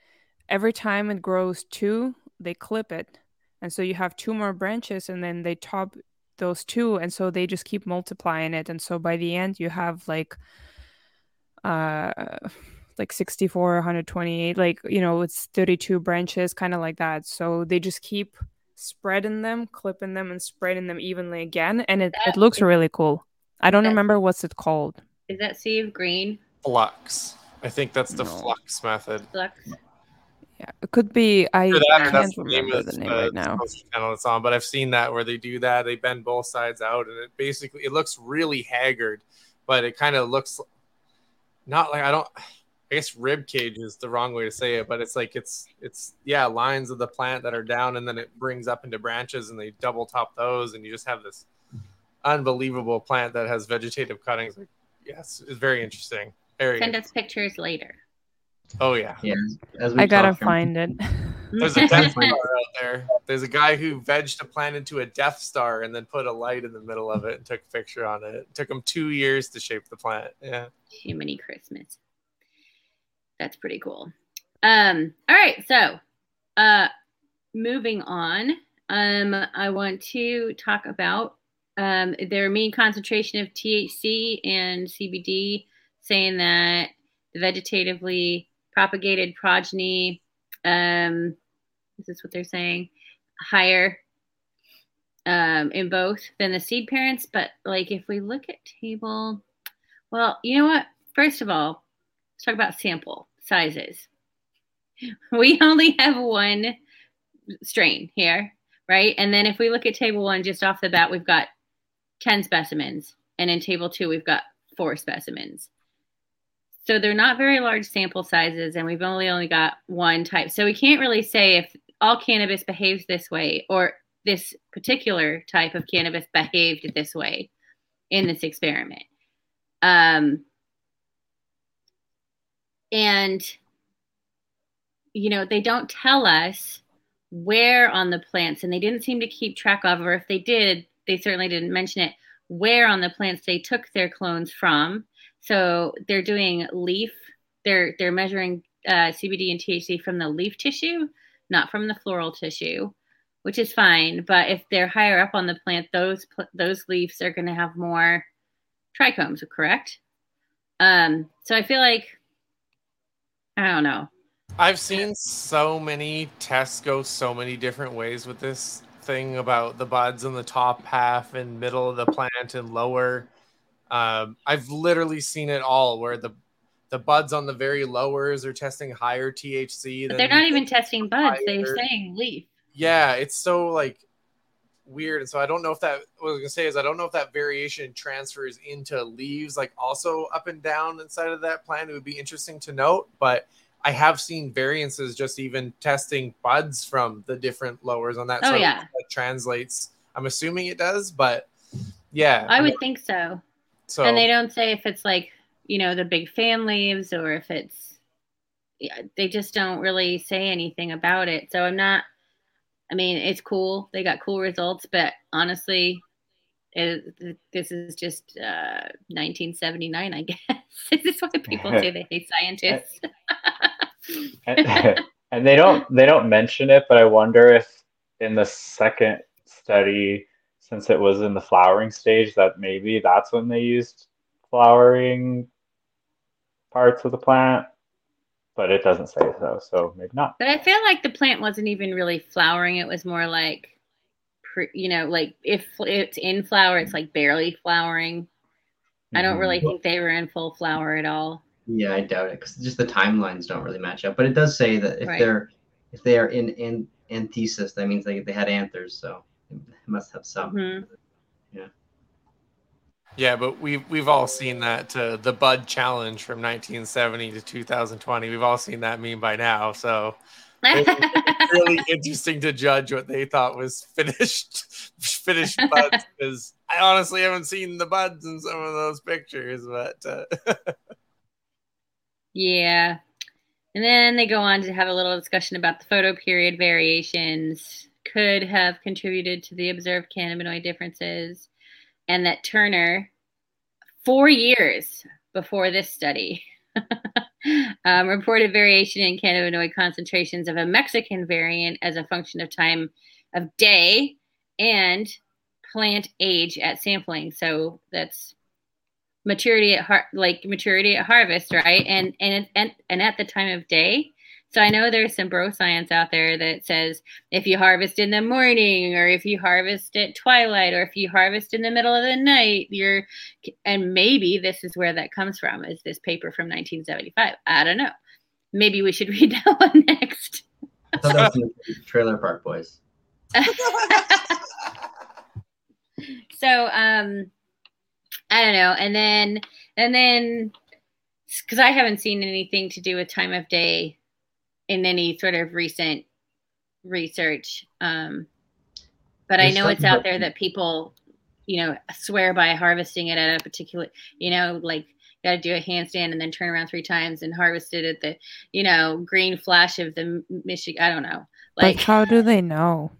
every time it grows two, they clip it. And so you have two more branches and then they top those two. And so they just keep multiplying it. And so by the end, you have like, uh, like 64, 128, like, you know, it's 32 branches, kind of like that. So they just keep spreading them, clipping them, and spreading them evenly again. And it, it looks really cool. I don't remember what's it called. Is that sea of green? Flux. I think that's the no. flux method. Flux. Yeah, it could be. I, I can't remember the name, the name right now. Channel it's on, but I've seen that where they do that. They bend both sides out, and it basically it looks really haggard, but it kind of looks not like I don't. I guess rib cage is the wrong way to say it, but it's like it's it's yeah lines of the plant that are down, and then it brings up into branches, and they double top those, and you just have this unbelievable plant that has vegetative cuttings. Yes, it's very interesting. Very Send us pictures later. Oh yeah. Yeah. I gotta find it. There's a Death Star out there. There's a guy who vegged a plant into a Death Star and then put a light in the middle of it and took a picture on it. it took him two years to shape the plant. Yeah. Jiminy Christmas. That's pretty cool. Um, all right, so uh moving on. Um, I want to talk about um, their mean concentration of THC and CBD, saying that the vegetatively propagated progeny, um, is this what they're saying? Higher um, in both than the seed parents. But like if we look at table, well, you know what? First of all, let's talk about sample sizes. We only have one strain here, right? And then if we look at table one, just off the bat, we've got 10 specimens. And in table two, we've got four specimens. So they're not very large sample sizes, and we've only only got one type. So we can't really say if all cannabis behaves this way or this particular type of cannabis behaved this way in this experiment. Um, and you know they don't tell us where on the plants and they didn't seem to keep track of or if they did they certainly didn't mention it, where on the plants they took their clones from. So they're doing leaf, they're they're measuring uh, CBD and THC from the leaf tissue, not from the floral tissue, which is fine. But if they're higher up on the plant, those those leaves are going to have more trichomes, correct? Um, so I feel like I don't know. I've seen so many tests go so many different ways with this thing about the buds in the top half and middle of the plant and lower. Um, I've literally seen it all where the the buds on the very lowers are testing higher THC. But they're not even testing buds; higher. they're saying leaf. Yeah, it's so like weird, and so I don't know if that. What I was gonna say is I don't know if that variation transfers into leaves, like also up and down inside of that plant. It would be interesting to note, but I have seen variances just even testing buds from the different lowers on that. Oh, so yeah. That translates. I'm assuming it does, but yeah. I would think so. So and they don't say if it's like, you know, the big fan leaves or if it's yeah, they just don't really say anything about it. So I'm not I mean, it's cool. They got cool results, but honestly, it, this is just uh, 1979, I guess. this is why people say they hate scientists. and, and they don't they don't mention it, but I wonder if in the second study, since it was in the flowering stage, that maybe that's when they used flowering parts of the plant but it doesn't say so, so maybe not. But I feel like the plant wasn't even really flowering. It was more like, you know, like if it's in flower, it's like barely flowering. Mm-hmm. I don't really mm-hmm. think they were in full flower at all. Yeah, I doubt it because just the timelines don't really match up. But it does say that if right. they're if they are in in anthesis, that means they they had anthers, so it must have some. Mm-hmm. Yeah. Yeah, but we've we've all seen that uh, the Bud Challenge from 1970 to 2020. We've all seen that meme by now, so it's really interesting to judge what they thought was finished finished buds because I honestly haven't seen the buds in some of those pictures, but uh... yeah. And then they go on to have a little discussion about the photo period variations could have contributed to the observed cannabinoid differences and that Turner, four years before this study, um, reported variation in cannabinoid concentrations of a Mexican variant as a function of time of day and plant age at sampling. So that's maturity at har- like maturity at harvest, right? And and and and at the time of day, so I know there's some bro science out there that says if you harvest in the morning or if you harvest at twilight or if you harvest in the middle of the night, you're and maybe this is where that comes from is this paper from 1975. I don't know. Maybe we should read that one next. Trailer Park Boys. so um I don't know. And then and then because I haven't seen anything to do with time of day in any sort of recent research. Um, but There's I know it's out there that people, you know, swear by harvesting it at a particular, you know, like you got to do a handstand and then turn around three times and harvest it at the, you know, green flash of the Michigan. I don't know. Like, but how do they know?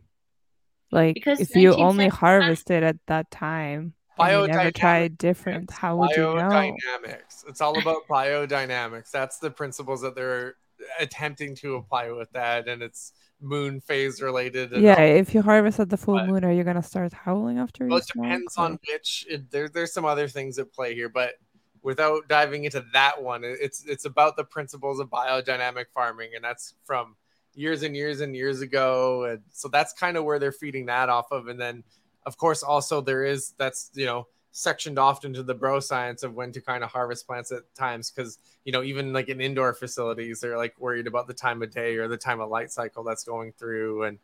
Like, because if you only harvest it at that time, you never tried different, how would you know? Biodynamics. It's all about biodynamics. That's the principles that they're attempting to apply with that, and it's moon phase related. yeah, if you harvest at the full but, moon, are you gonna start howling after? Well, it depends on which. It, there, there's some other things at play here, but without diving into that one, it's it's about the principles of biodynamic farming, and that's from years and years and years ago, and so that's kind of where they're feeding that off of, and then of course also there is that's you know sectioned off into the bro science of when to kind of harvest plants at times because you know even like in indoor facilities they're like worried about the time of day or the time of light cycle that's going through and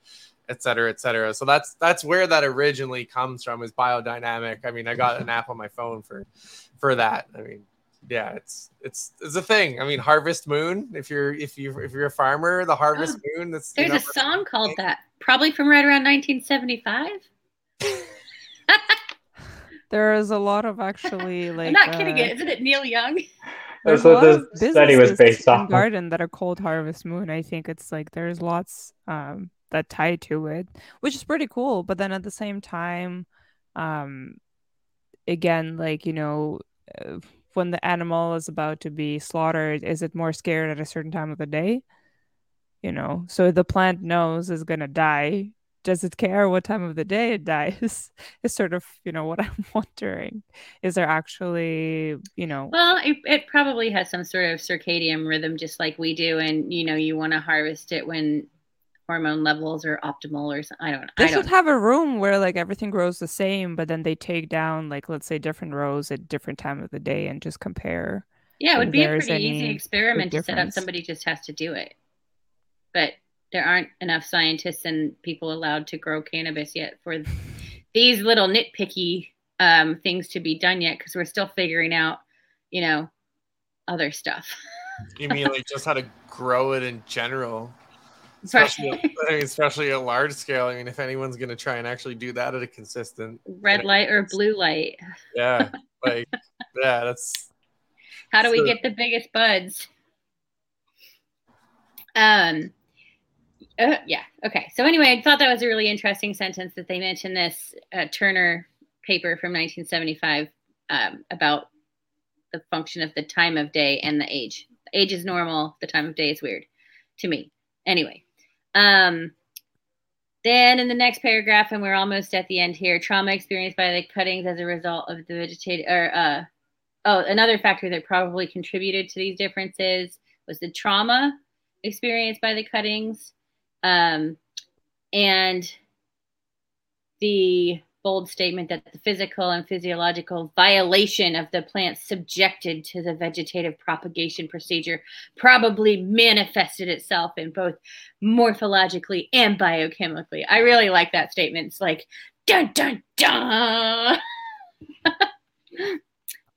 et cetera et cetera. So that's that's where that originally comes from is biodynamic. I mean i got an app on my phone for for that. I mean yeah it's it's it's a thing. I mean harvest moon if you're if you if you're a farmer the harvest oh, moon that's there's a song called that probably from right around 1975 there is a lot of actually like. I'm not kidding. Uh, it isn't it Neil Young? There's a lot of study was based on garden that are called Harvest Moon. I think it's like there's lots um, that tie to it, which is pretty cool. But then at the same time, um, again, like you know, uh, when the animal is about to be slaughtered, is it more scared at a certain time of the day? You know, so the plant knows is gonna die does it care what time of the day it dies? Is sort of you know what i'm wondering. Is there actually you know well it, it probably has some sort of circadian rhythm just like we do and you know you want to harvest it when hormone levels are optimal or something. i don't they I should have a room where like everything grows the same but then they take down like let's say different rows at different time of the day and just compare yeah it would be a pretty easy experiment to set up. somebody just has to do it. But there aren't enough scientists and people allowed to grow cannabis yet for these little nitpicky um, things to be done yet because we're still figuring out, you know, other stuff. you mean like just how to grow it in general? Especially, I mean, especially at large scale. I mean, if anyone's going to try and actually do that at a consistent red light or blue light. Yeah, like yeah, that's. How do so, we get the biggest buds? Um, Uh, yeah. Okay. So anyway, I thought that was a really interesting sentence that they mentioned this uh, Turner paper from 1975 um, about the function of the time of day and the age. Age is normal. The time of day is weird to me. Anyway. Um, then in the next paragraph, and we're almost at the end here, trauma experienced by the cuttings as a result of the vegetative, or uh, oh, another factor that probably contributed to these differences was the trauma experienced by the cuttings, um, and the bold statement that the physical and physiological violation of the plants subjected to the vegetative propagation procedure probably manifested itself in both morphologically and biochemically. I really like that statement. It's like dun dun dun.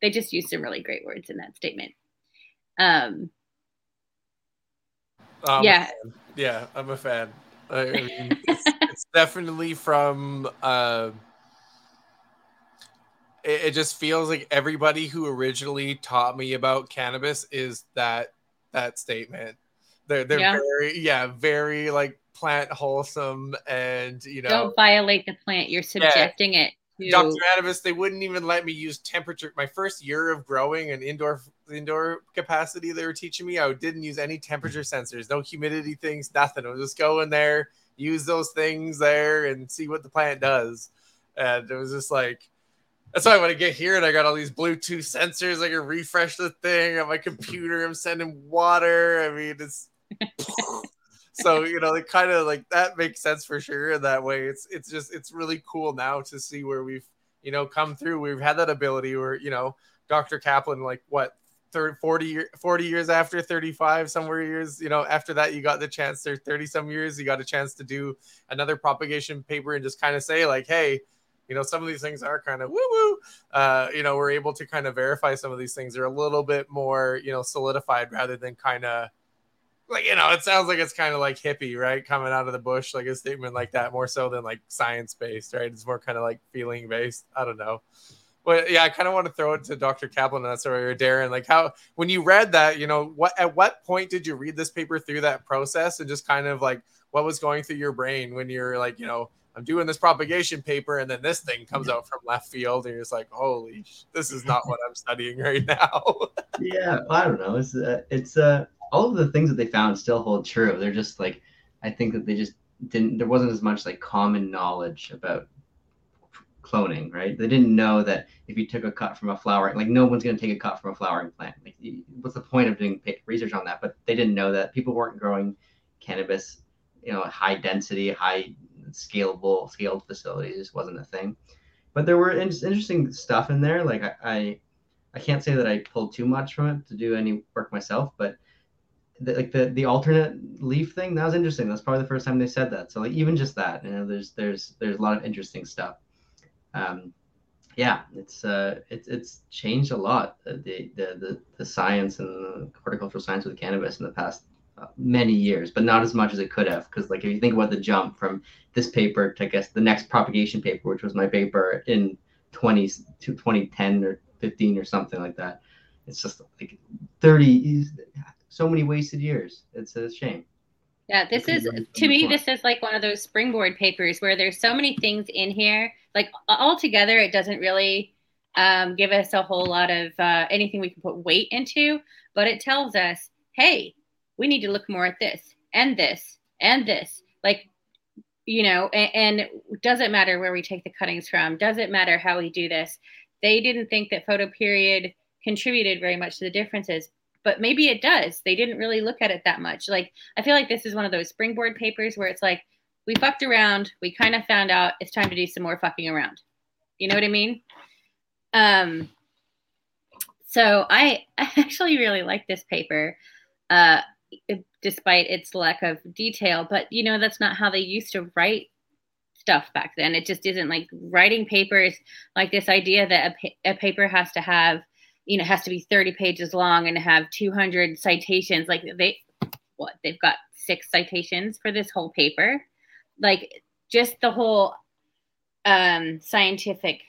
they just used some really great words in that statement. Um, um yeah. Yeah, I'm a fan. I mean, it's, it's definitely from uh it, it just feels like everybody who originally taught me about cannabis is that that statement. They're they're Yeah. very yeah, very like plant wholesome and you know Don't violate the plant. You're subjecting it to. Dr. Anabis, they wouldn't even let me use temperature. My first year of growing an indoor indoor capacity, they were teaching me I didn't use any temperature sensors, no humidity things, nothing. I would just go in there, use those things there, and see what the plant does. And it was just like that's why when I get here and I got all these Bluetooth sensors, I can refresh the thing on my computer. I'm sending water. I mean, it's so you know, it kind of like that makes sense for sure. In that way, it's it's just it's really cool now to see where we've you know come through. We've had that ability where you know Dr. Caplan, like what 30, 40, 40 years after 35 somewhere years you know after that you got the chance there 30 some years you got a chance to do another propagation paper and just kind of say like hey you know some of these things are kind of woo woo. Uh you know we're able to kind of verify some of these things they're a little bit more you know solidified rather than kind of like you know it sounds like it's kind of like hippie right coming out of the bush like a statement like that more so than like science based right it's more kind of like feeling based i don't know but yeah i kind of want to throw it to dr caplan and that's or deron like how when you read that you know what at what point did you read this paper through that process and just kind of like what was going through your brain when you're like you know i'm doing this propagation paper and then this thing comes out from left field and you're just like holy sh- this is not what i'm studying right now yeah, I don't know. It's uh, it's uh all of the things that they found still hold true. They're just like I think that they just didn't. There wasn't as much like common knowledge about cloning, right? They didn't know that if you took a cut from a flower, like no one's going to take a cut from a flowering plant. Like, what's the point of doing research on that? But they didn't know that people weren't growing cannabis, you know, high density, high scalable, scaled facilities. Wasn't a thing. But there were in- interesting stuff in there. Like I, I I can't say that I pulled too much from it to do any work myself, but the, like the the alternate leaf thing that was interesting. That's probably the first time they said that. So like even just that, you know, there's there's there's a lot of interesting stuff. Um, yeah, it's uh it's it's changed a lot uh, the the the, the science and the horticultural science with cannabis in the past uh, many years, but not as much as it could have. Because like if you think about the jump from this paper to I guess the next propagation paper, which was my paper in 20 to 2010 or 15 or something like that. It's just like 30, so many wasted years. It's a shame. Yeah, this is to me. This is like one of those springboard papers where there's so many things in here. Like all together, it doesn't really um, give us a whole lot of uh, anything we can put weight into, but it tells us, hey, we need to look more at this and this and this. Like, you know, and, and doesn't matter where we take the cuttings from. Doesn't matter how we do this. They didn't think that photo period contributed very much to the differences but maybe it does. They didn't really look at it that much. Like I feel like this is one of those springboard papers where it's like we fucked around, we kind of found out it's time to do some more fucking around. You know what I mean? Um so I, I actually really like this paper uh despite its lack of detail, but you know that's not how they used to write stuff back then. It just isn't like writing papers like this idea that a, pa- a paper has to have you know has to be 30 pages long and have 200 citations like they what they've got six citations for this whole paper like just the whole um scientific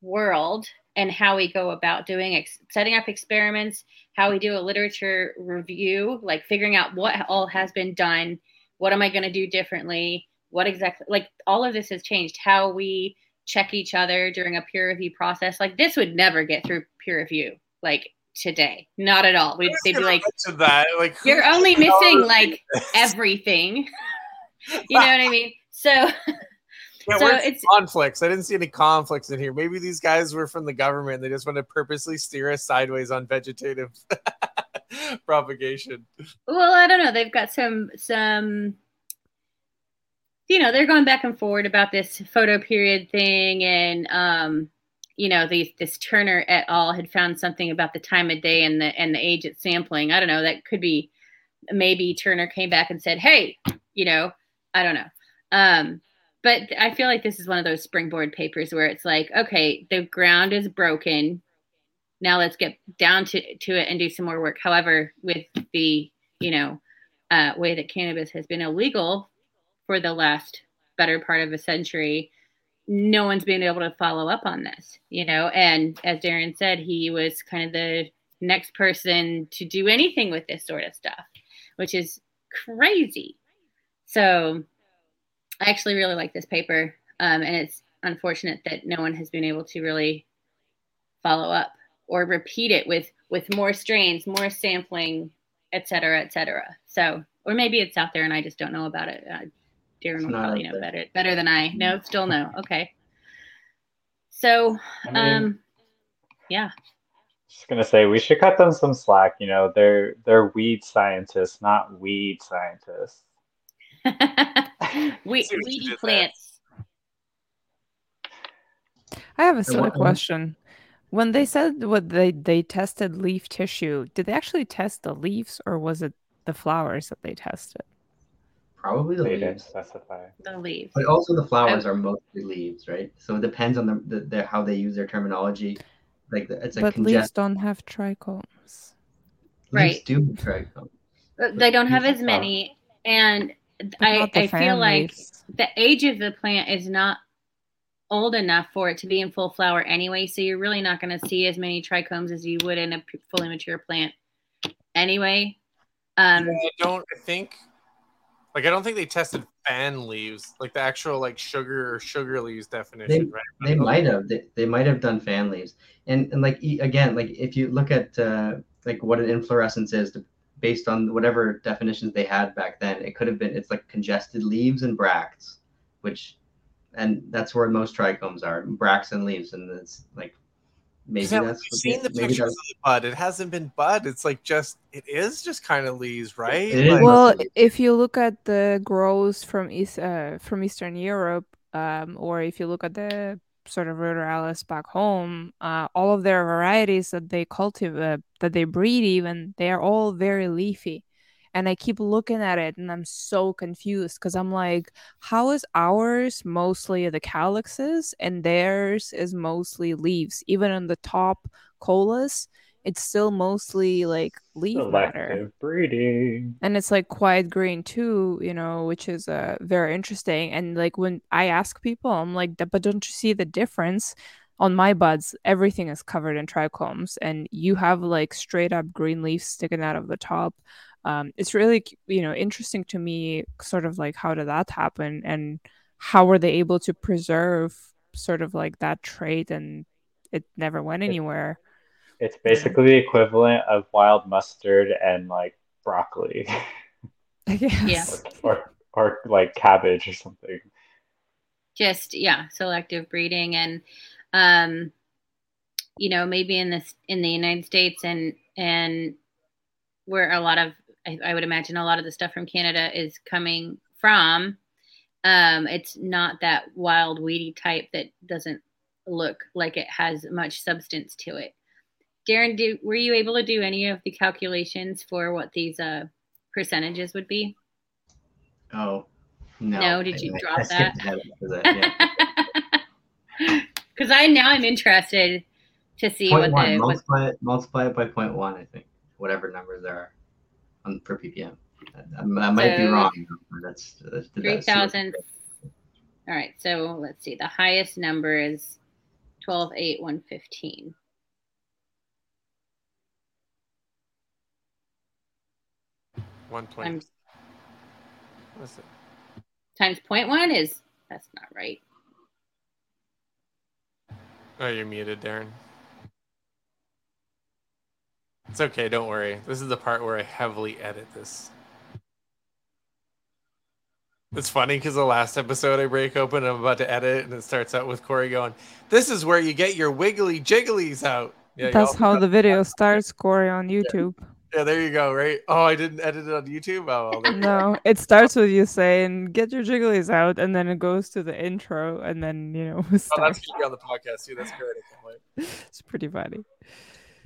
world and how we go about doing ex- setting up experiments how we do a literature review like figuring out what all has been done what am I going to do differently? What exactly, like all of this has changed. How we check each other during a peer review process. Like this would never get through peer review. Like today. Not at all. We'd, they'd be like, that. like you're only missing like everything. you know what I mean? So, yeah, so it's conflicts. I didn't see any conflicts in here. Maybe these guys were from the government. They just want to purposely steer us sideways on vegetative propagation. Well, I don't know. They've got some some you know, they're going back and forward about this photo period thing and um you know, these this Turner et al. had found something about the time of day and the and the age it's sampling. I don't know. That could be maybe Turner came back and said, "Hey, you know, I don't know." Um, but I feel like this is one of those springboard papers where it's like, okay, the ground is broken. Now let's get down to to it and do some more work. However, with the you know uh, way that cannabis has been illegal for the last better part of a century, no one's been able to follow up on this, you know. And as Deron said, he was kind of the next person to do anything with this sort of stuff, which is crazy. So I actually really like this paper. Um, and it's unfortunate that no one has been able to really follow up or repeat it with with more strains, more sampling, et cetera, et cetera. So, or maybe it's out there and I just don't know about it. Deron will probably know better better than I. No, still no. Okay. So, I mean, um, yeah. Just gonna say we should cut them some slack. You know, they're they're weed scientists, not weed scientists. we, weedy plants. I have a sort of question. When they said what they they tested leaf tissue, did they actually test the leaves or was it the flowers that they tested? Probably the They leaves. didn't specify. The leaves. But also the flowers are mostly leaves, right? So it depends on the, the, the how they use their terminology. Like the, it's a But congest- leaves don't have trichomes. leaves Right. do have trichomes. But they don't have as many, and But I I feel like the age of the plant is not old enough for it to be in full flower anyway. So you're really not going to see as many trichomes as you would in a fully mature plant anyway. Um, I don't think like I don't think they tested fan leaves, like the actual like sugar or sugar leaves definition, right? They might have. They, they might have done fan leaves. And and like again, like if you look at uh, like what an inflorescence is, to, based on whatever definitions they had back then, it could have been it's like congested leaves and bracts, which, and that's where most trichomes are, bracts and leaves, and it's like maybe Yeah, that's we've seen the maybe pictures that's of the bud. It hasn't been bud. It's like just it is just kind of leaves, right? Like, Well, if you look at the grows from East uh, from Eastern Europe, um, or if you look at the sort of ruderalis back home, uh, all of their varieties that they cultivate, uh, that they breed, even they are all very leafy. And I keep looking at it, and I'm so confused because I'm like, how is ours mostly the calyxes and theirs is mostly leaves? Even on the top colas, it's still mostly like leaf matter breeding. and it's like quiet green too you know which is uh, very interesting and like when i ask people i'm like but don't you see the difference on my buds everything is covered in trichomes and you have like straight up green leaves sticking out of the top um, it's really you know interesting to me sort of like how did that happen and how were they able to preserve sort of like that trait and it never went anywhere It's basically the equivalent of wild mustard and like broccoli I guess. Yeah. or or like cabbage or something. just yeah selective breeding and um you know maybe in this in the united states and and where a lot of I, I would imagine a lot of the stuff from canada is coming from um it's not that wild weedy type that doesn't look like it has much substance to it deron do were you able to do any of the calculations for what these uh percentages would be oh no. No, did you I- drop I that? that, yeah. Because I now I'm interested to see Point what one, the what, multiply it, multiply it by point one, I think. Whatever numbers there are on per ppm. I, I might be wrong. That's, that's the three best. thousand. All right, so let's see. The highest number is twelve eight one fifteen. one point. I'm Times 0.1 is that's not right. Oh, you're muted, Deron. It's okay, don't worry. This is the part where I heavily edit this. It's funny because the last episode I break open, I'm about to edit, and it starts out with Corey going, "This is where you get your wiggly jigglies out." Yeah, That's how the video starts, Corey, on YouTube. Yeah. Yeah. there you go. Right? Oh, I didn't edit it on YouTube. Oh, well, no, it starts with you saying, "Get your jigglies out," and then it goes to the intro, and then you know. Oh, that's gonna be on the podcast too. That's great. I can't wait. It's pretty funny.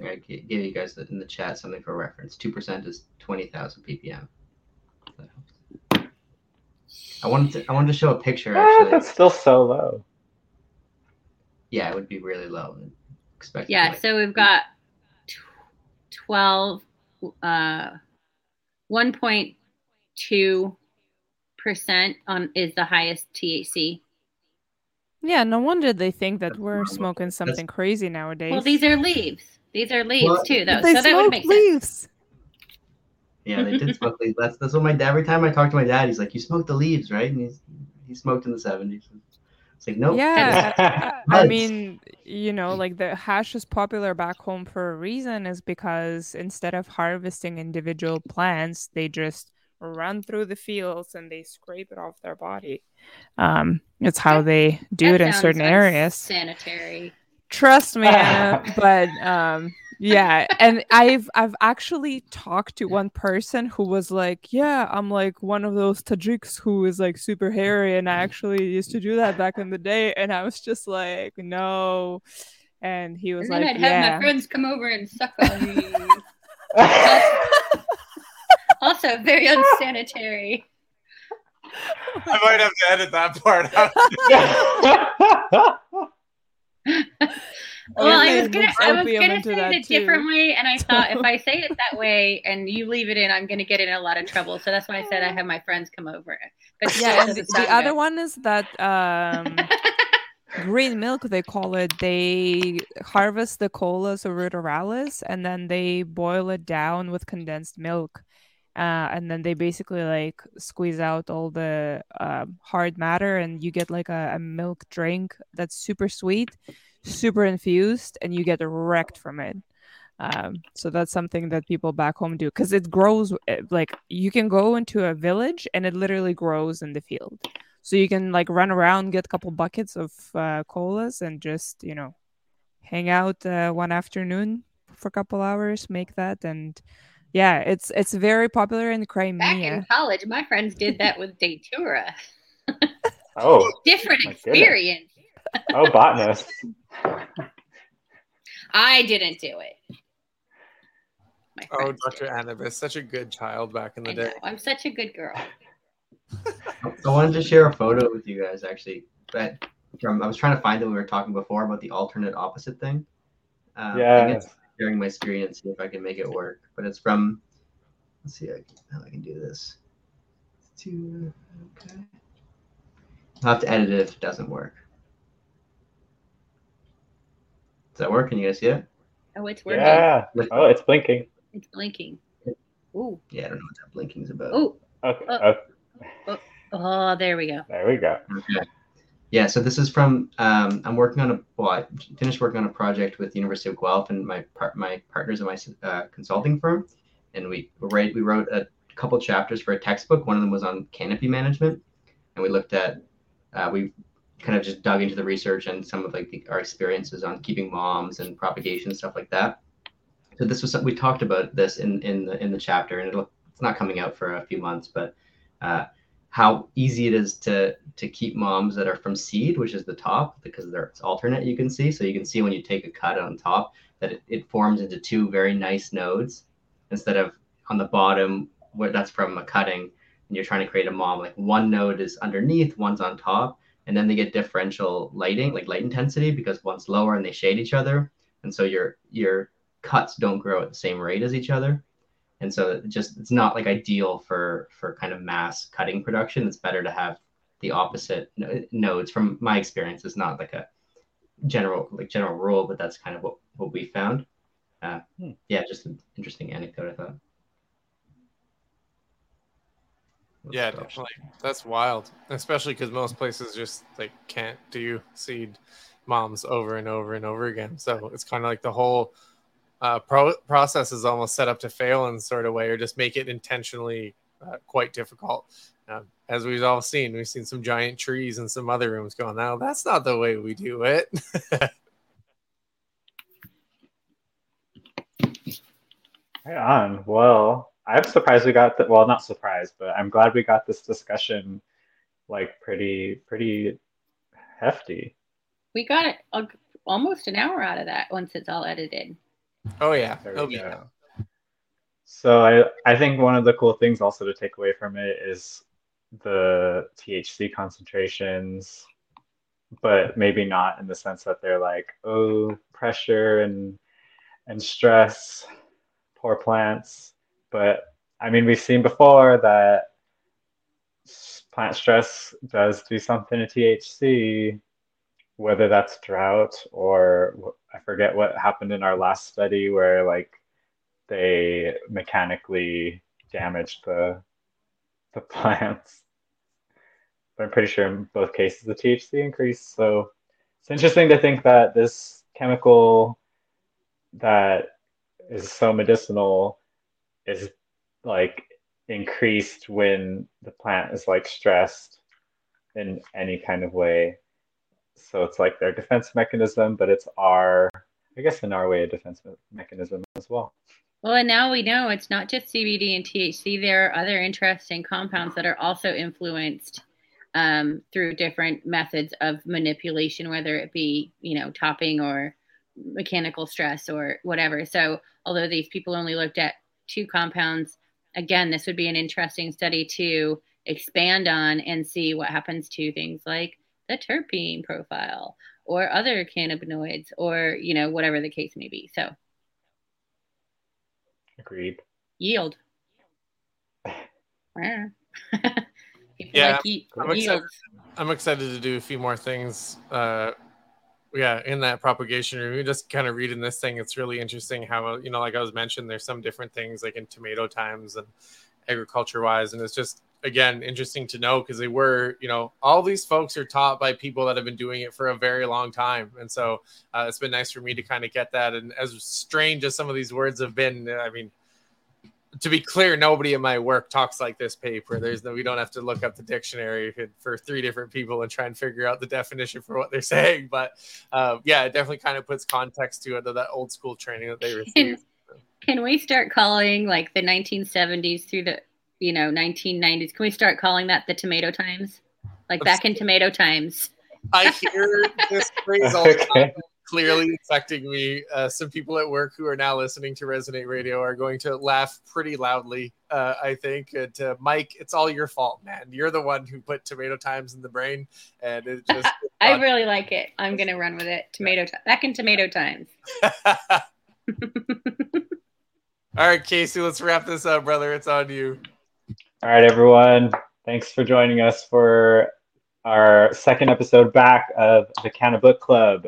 I give you guys in the chat something for reference. Two percent is twenty thousand ppm. I wanted to I wanted to show a picture. Ah, actually. that's still so low. Yeah, it would be really low. Expect. Yeah, like, so we've got twelve, uh, one point two percent on is the highest THC. Yeah, no wonder they think that we're smoking something crazy nowadays. Well, these are leaves. These are leaves well, too, though. So that would make leaves. sense. Yeah, they did smoke leaves. That's that's what my dad. Every time I talk to my dad, he's like, "You smoked the leaves, right?" And he's he smoked in the seventies. It's like, nope. Yeah, I mean, you know, like the hash is popular back home for a reason, is because instead of harvesting individual plants, they just run through the fields and they scrape it off their body. Um, it's how they do that it in certain areas. Sanitary. Trust me, Anna, but um yeah and i've i've actually talked to one person who was like yeah i'm like one of those tajiks who is like super hairy and i actually used to do that back in the day and i was just like no and he was and like I'd yeah. have my friends come over and suck on me also very unsanitary I might have to edit that part out. well, I was gonna, I was gonna say it a different way, and I thought if I say it that way and you leave it in, I'm gonna get in a lot of trouble. So that's why I said I have my friends come over. But yeah, the, the other one is that um, green milk they call it. They harvest the colas or ruderalis, and then they boil it down with condensed milk. Uh, and then they basically like squeeze out all the uh, hard matter and you get like a, a milk drink that's super sweet super infused and you get wrecked from it. Um, so that's something that people back home do because it grows eh, like you can go into a village and it literally grows in the field. So you can like run around, get a couple buckets of uh, colas, and just you know hang out uh, one afternoon for a couple hours, make that, and yeah, it's it's very popular in Crimea. Back in college, my friends did that with Datura. oh, different experience. Oh, botanist. I didn't do it. Oh, Dr. Annabis, such a good child back in the I day. Know. I'm such a good girl. I wanted to share a photo with you guys actually. But from I was trying to find it. We were talking before about the alternate opposite thing. Um, yeah. Sharing my screen and see if I can make it work. But it's from. Let's see how I can do this. To okay. I'll have to edit it if it doesn't work. Does that working? Can you guys see it? Oh, it's working. Yeah. Oh, it's blinking. It's blinking. Ooh. Yeah, I don't know what that blinking is about. Ooh. Okay. Oh. okay. Oh. oh, there we go. There we go. Okay. Yeah, so this is from um, I'm working on a well, I finished working on a project with the University of Guelph and my part my partners in my uh, consulting firm, and we write we wrote a couple chapters for a textbook. One of them was on canopy management, and we looked at uh, we kind of just dug into the research and some of like the, our experiences on keeping moms and propagation and stuff like that. So this was something we talked about this in in the in the chapter, and it'll it's not coming out for a few months, but uh, how easy it is to to keep moms that are from seed, which is the top, because they're it's alternate. You can see, so you can see when you take a cut on top that it, it forms into two very nice nodes instead of on the bottom where that's from a cutting and you're trying to create a mom like one node is underneath one's on top and then they get differential lighting, like light intensity, because one's lower and they shade each other, and so your your cuts don't grow at the same rate as each other, and so it just it's not like ideal for for kind of mass cutting production. It's better to have the opposite nodes. From my experience, it's not like a general like general rule, but that's kind of what what we found. Uh, hmm. Yeah, just an interesting anecdote. I thought. Yeah, definitely. That's wild, especially because most places just like can't do seed moms over and over and over again. So it's kind of like the whole uh, pro- process is almost set up to fail in sort of way, or just make it intentionally uh, quite difficult. Uh, as we've all seen, we've seen some giant trees and some other rooms going. Now that's not the way we do it. right on. Well, I'm surprised we got that. Well, not surprised, but I'm glad we got this discussion like pretty pretty hefty. We got it uh, almost an hour out of that once it's all edited. Oh yeah, So I I think one of the cool things also to take away from it is the THC concentrations, but maybe not in the sense that they're like oh pressure and and stress, poor plants but I mean, we've seen before that plant stress does do something to THC, whether that's drought or I forget what happened in our last study where like they mechanically damaged the the plants. But I'm pretty sure in both cases the THC increased. So it's interesting to think that this chemical that is so medicinal is like increased when the plant is like stressed in any kind of way. So it's like their defense mechanism, but it's our, I guess, in our way, a defense mechanism as well. Well, and now we know it's not just CBD and THC. There are other interesting compounds that are also influenced um, through different methods of manipulation, whether it be, you know, topping or mechanical stress or whatever. So, although these people only looked at two compounds, again, this would be an interesting study to expand on and see what happens to things like the terpene profile or other cannabinoids or, you know, whatever the case may be. So, agreed. Yield. yeah, like I'm, excited, I'm excited to do a few more things uh, yeah in that propagation room just kind of reading this thing it's really interesting how you know like i was mentioned there's some different things like in tomato times and agriculture wise and it's just again interesting to know because they were you know all these folks are taught by people that have been doing it for a very long time and so uh, it's been nice for me to kind of get that and as strange as some of these words have been i mean to be clear, nobody in my work talks like this paper. There's no, we don't have to look up the dictionary for three different people and try and figure out the definition for what they're saying. But uh, yeah, it definitely kind of puts context to it, that old school training that they received. Can, can we start calling like the 1970s through the, you know, 1990s? Can we start calling that the tomato times? Like back in tomato times. I hear this phrase all the time clearly affecting me. Uh, some people at work who are now listening to Resonate Radio are going to laugh pretty loudly. Uh, I think. And uh, Mike, it's all your fault, man. You're the one who put tomato times in the brain, and it just. I really like it. I'm gonna run with it. Tomato time. Back in tomato times. all right, Casey, let's wrap this up, brother. It's on you. All right, everyone. Thanks for joining us for our second episode back of the Canna Book Club.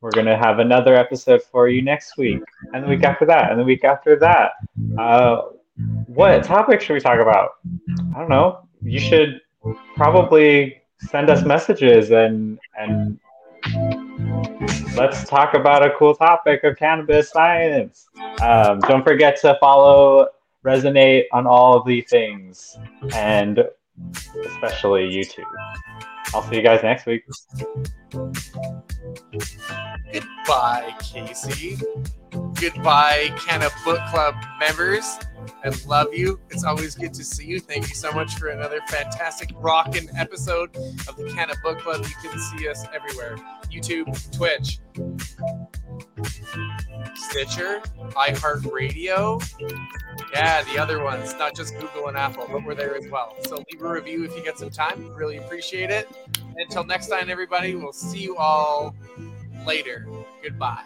We're going to have another episode for you next week, and the week after that, and the week after that. Uh, what topic should we talk about? I don't know. You should probably send us messages and and let's talk about a cool topic of cannabis science. Um, don't forget to follow Resonate on all of the things, and especially YouTube. I'll see you guys next week. Goodbye, Casey. Goodbye, Canna Book Club members. I love you. It's always good to see you. Thank you so much for another fantastic rockin' episode of the Canna Book Club. You can see us everywhere YouTube, Twitch, Stitcher, iHeartRadio. Yeah, the other ones, not just Google and Apple, but we're there as well. So leave a review if you get some time. We really appreciate it. Until next time, everybody, we'll see you all later. Goodbye.